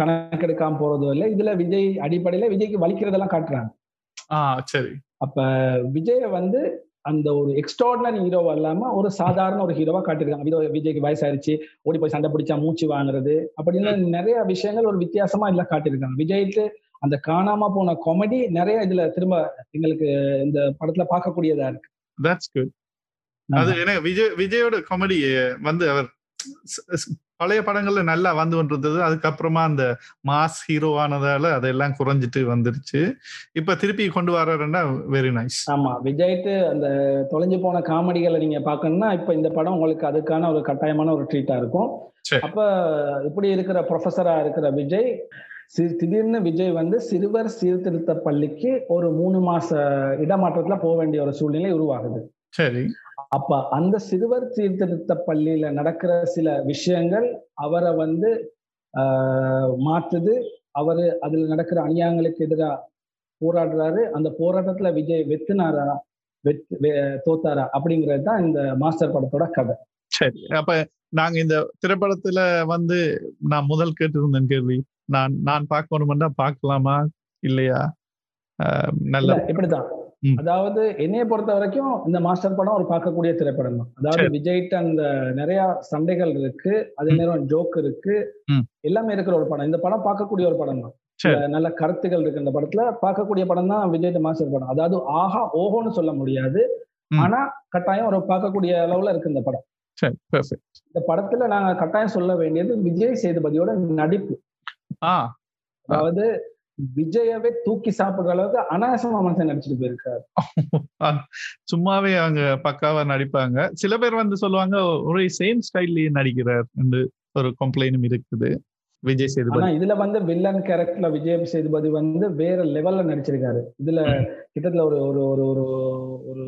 Speaker 4: கணக்கெடுக்காம போறதோ இல்லை இதுல விஜய் அடிப்படையில விஜய்க்கு வலிக்கிறதெல்லாம் காட்டுறாங்க.
Speaker 1: சரி.
Speaker 4: அப்ப விஜய வந்து அந்த ஒரு எக்ஸ்ட்ராடினரி ஹீரோவா இல்லாம ஒரு சாதாரண ஒரு ஹீரோவா காட்டியிருக்காங்க. விஜய் விஜய்க்கு வயசாயிருச்சு ஓடி போய் சண்டை பிடிச்சா மூச்சு வாங்குறது அப்படின்னு நிறைய விஷயங்கள் ஒரு வித்தியாசமா இதுல காட்டியிருக்காங்க. விஜய்க்கு அந்த காணாம போன காமெடி நிறைய இதுல திரும்ப எங்களுக்கு இந்த படத்துல பார்க்கக்கூடியதா இருக்கு.
Speaker 1: தட்ஸ் குட் அது எனக்கு விஜய் விஜயோட காமெடி வந்து அவர் பழைய படங்கள்ல நல்லா வந்து கொண்டிருந்தது. அதுக்கப்புறமா அந்த மாஸ் ஹீரோ ஆனதால அதெல்லாம் குறைஞ்சிட்டு வந்துருச்சு. இப்ப திருப்பி கொண்டு வர்றாருன்னா வெரி நைஸ்
Speaker 4: ஆமா விஜய்ட்டு அந்த தொலைஞ்சு போன காமெடிகளை நீங்க பார்க்கணும்னா இப்ப இந்த படம் உங்களுக்கு அதுக்கான ஒரு கட்டாயமான ஒரு ட்ரீட்டா இருக்கும். அப்ப இப்படி இருக்கிற ப்ரொஃபஸரா இருக்கிற விஜய் திடீர்னு விஜய் வந்து சிறுவர் சீர்திருத்த பள்ளிக்கு ஒரு மூணு மாச இடமாற்றத்துல போக வேண்டிய ஒரு சூழ்நிலை உருவாகுது.
Speaker 1: சரி.
Speaker 4: அப்ப அந்த சிறுவர் சீர்திருத்த பள்ளியில நடக்கிற சில விஷயங்கள் அவரை வந்து மாற்றுது. அவரு அதுல நடக்கிற அநியாயங்களுக்கு எதிராக போராடுறாரு. அந்த போராட்டத்துல விஜய் வெத்துனாரா வெத்து வெ- தோத்தாரா அப்படிங்கிறது தான் இந்த மாஸ்டர் படத்தோட கதை.
Speaker 1: சரி. அப்ப நாங்க இந்த திரைப்படத்துல வந்து நான் முதல் கேட்டிருந்தேன் கேள்வி. நான் நான் பார்க்கணும்னா பார்க்கலாமா? இல்லையா? நல்ல
Speaker 4: இப்படிதான். அதாவது என்னைய பொறுத்த வரைக்கும் இந்த மாஸ்டர் படம் ஒரு பார்க்கக்கூடிய திரைப்படம் தான். அதாவது. விஜய்கிட்ட அந்த நிறைய சண்டைகள் இருக்கு அதே. நேரம் ஜோக் இருக்கு. எல்லாமே இருக்கிற ஒரு படம். இந்த படம் பார்க்கக்கூடிய ஒரு படம் தான். நல்ல கருத்துக்கள் இருக்கு இந்த படத்துல. பார்க்கக்கூடிய படம் தான் விஜய் மாஸ்டர் படம். அதாவது ஆஹா ஓஹோன்னு சொல்ல முடியாது. ஆனா கட்டாயம் ஒரு பார்க்கக்கூடிய அளவுல இருக்கு இந்த படம். இந்த படத்துல நாங்க கட்டாயம் சொல்ல வேண்டியது விஜய் சேதுபதியோட நடிப்பு. அதாவது விஜயவே தூக்கி சாப்பிடுற அளவுக்கு அனாசமா மனுஷன் நடிச்சிட்டு போயிருக்காரு.
Speaker 1: சும்மாவே அவங்க பக்காவா நடிப்பாங்க. சில பேர் வந்து சொல்லுவாங்க ஒரே சேம் ஸ்டைல்லயே நடிக்கிறார் என்று ஒரு கம்ப்ளைண்டும் இருக்குது. விஜய் சேதுபதி.
Speaker 4: இதுல வந்து வில்லன் கேரக்டர்ல விஜய் சேதுபதி வந்து வேற லெவல்ல நடிச்சிருக்காரு. இதுல கிட்டத்தட்ட ஒரு ஒரு ஒரு ஒரு ஒரு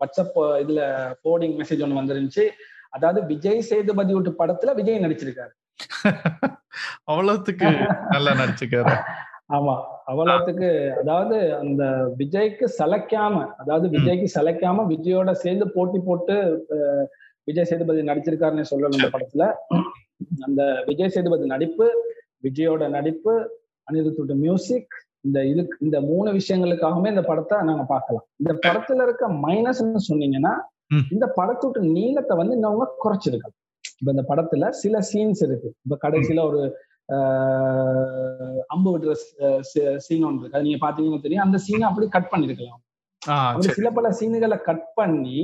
Speaker 4: வாட்ஸ்அப் இதுல போர்டிங் மெசேஜ் ஒன்று வந்துருந்துச்சு. அதாவது விஜய் சேதுபதி விட்டு படத்துல விஜய் நடிச்சிருக்காரு.
Speaker 1: அவ்வளவுத்துக்கு நல்லா நடிச்சுக்காரு
Speaker 4: ஆமா அவ்வளவுக்கு அதாவது அந்த விஜய்க்கு சளைக்காம அதாவது விஜய்க்கு சளைக்காம விஜயோட சேர்ந்து போட்டி போட்டு விஜய் சேதுபதி நடிச்சிருக்காருன்னு சொல்லணும் இந்த படத்துல. அந்த விஜய் சேதுபதி நடிப்பு விஜயோட நடிப்பு அனிருத்தோட மியூசிக் இந்த இது இந்த மூணு விஷயங்களுக்காகவே இந்த படத்தை நாங்க பார்க்கலாம். இந்த படத்துல இருக்க மைனஸ்ன்னு சொன்னீங்கன்னா. இந்த படத்தோட நீளத்தை வந்து இன்னவங்க குறைச்சிருக்காங்க. இப்ப இந்த படத்துல சில சீன்ஸ் இருக்கு. இப்ப கடைசியில ஒரு அம்பு விடுற சீன் ஒன்று இருக்கு. அது நீங்க பாத்தீங்கன்னா தெரியும். அந்த சீனை அப்படி கட் பண்ணிருக்கலாம். சில பல சீன்களை கட் பண்ணி.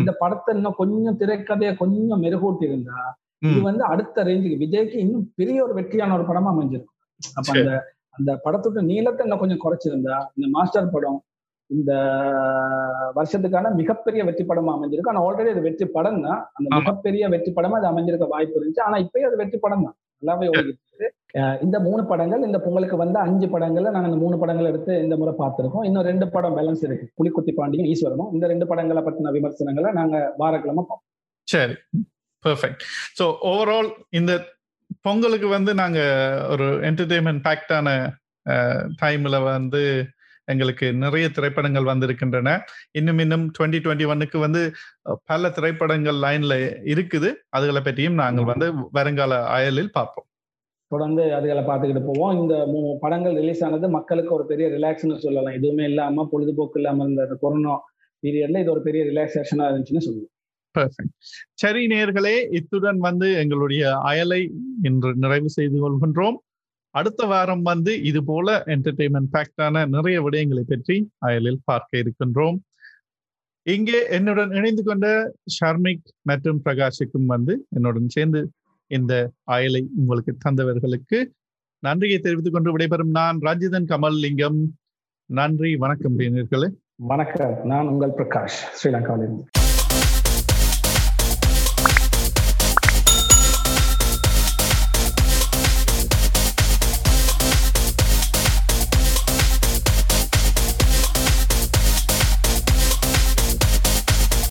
Speaker 4: இந்த படத்தை இன்னும் கொஞ்சம் திரைக்கதையை கொஞ்சம் மெருகூட்டி இருந்தா இது வந்து அடுத்த ரேஞ்சுக்கு விஜய்க்கு இன்னும் பெரிய ஒரு வெற்றியான ஒரு படமா அமைஞ்சிருக்கும். அப்ப அந்த அந்த படத்தோட நீளத்தை இன்னும் கொஞ்சம் குறைச்சிருந்தா இந்த மாஸ்டர் படம் இந்த வருஷத்துக்கான மிகப்பெரிய வெற்றி படமா அமைஞ்சிருக்கு. ஆனா ஆல்ரெடி அது வெற்றி படம் தான் அந்த மிகப்பெரிய வெற்றி படமா அது அமைஞ்சிருக்க வாய்ப்பு இருந்துச்சு. ஆனா இப்பயும் அது வெற்றி படம் தான் நல்லாவே ஓடிக்கிட்டு இந்த மூணு படங்கள் இந்த பொங்கலுக்கு வந்த அஞ்சு படங்கள்ல நாங்க இந்த மூணு படங்கள் எடுத்து இந்த முறை பார்த்திருக்கோம். இன்னும் ரெண்டு படம் பேலன்ஸ் இருக்கு. புலிக்குத்தி பாண்டியும் ஈஸ்வரனும். இந்த ரெண்டு படங்களை பத்தின விமர்சனங்களை நாங்க வாரக்கிழமை பார்ப்போம்.
Speaker 1: சரி. பெர்ஃபெக்ட் ஸோ ஓவரால் இந்த பொங்கலுக்கு வந்து நாங்க ஒரு என்டர்டெயின்மெண்ட் பேக்டான டைம்ல வந்து எங்களுக்கு நிறைய திரைப்படங்கள் வந்திருக்கின்றன. இன்னும் இன்னும் டுவெண்ட்டி டுவெண்ட்டி ஒன்னுக்கு வந்து பல திரைப்படங்கள் லைன்ல இருக்குது. அதுகளை பற்றியும் நாங்கள் வந்து வருங்கால அயலில் பார்ப்போம்.
Speaker 4: தொடர்ந்து அதுகளை பார்த்துக்கிட்டு போவோம். இந்த படங்கள் ரிலீஸ் ஆனது மக்களுக்கு ஒரு பெரிய ரிலாக்ஸ்னு சொல்லலாம். எதுவுமே இல்லாம பொழுதுபோக்கு இல்லாம இருந்த கொரோனா பீரியட்ல இது ஒரு பெரிய ரிலாக்ஸேஷனா இருந்துச்சுன்னு சொல்லுவோம்.
Speaker 1: சரி நேர்களே இத்துடன் வந்து எங்களுடைய அயலை இன்று நிறைவு செய்து கொள்கின்றோம். அடுத்த வாரம் வந்து இது போல என்டர்டெயின்மெண்ட் ஃபேக்டான நிறைய விடயங்களை பற்றி அயலில் பார்க்க இருக்கின்றோம். இங்கே என்னுடன் இணைந்து கொண்ட ஷர்மிக் மற்றும் பிரகாஷுக்கும் வந்து என்னுடன் சேர்ந்து இந்த அயலை உங்களுக்கு தந்தவர்களுக்கு நன்றியை தெரிவித்துக் கொண்டு விடைபெறும் நான் ரஞ்சிதன் கமல் லிங்கம் நன்றி வணக்கம் நேர்களே
Speaker 4: வணக்கம். நான் உங்கள் பிரகாஷ் ஸ்ரீலங்காவிலிருந்து.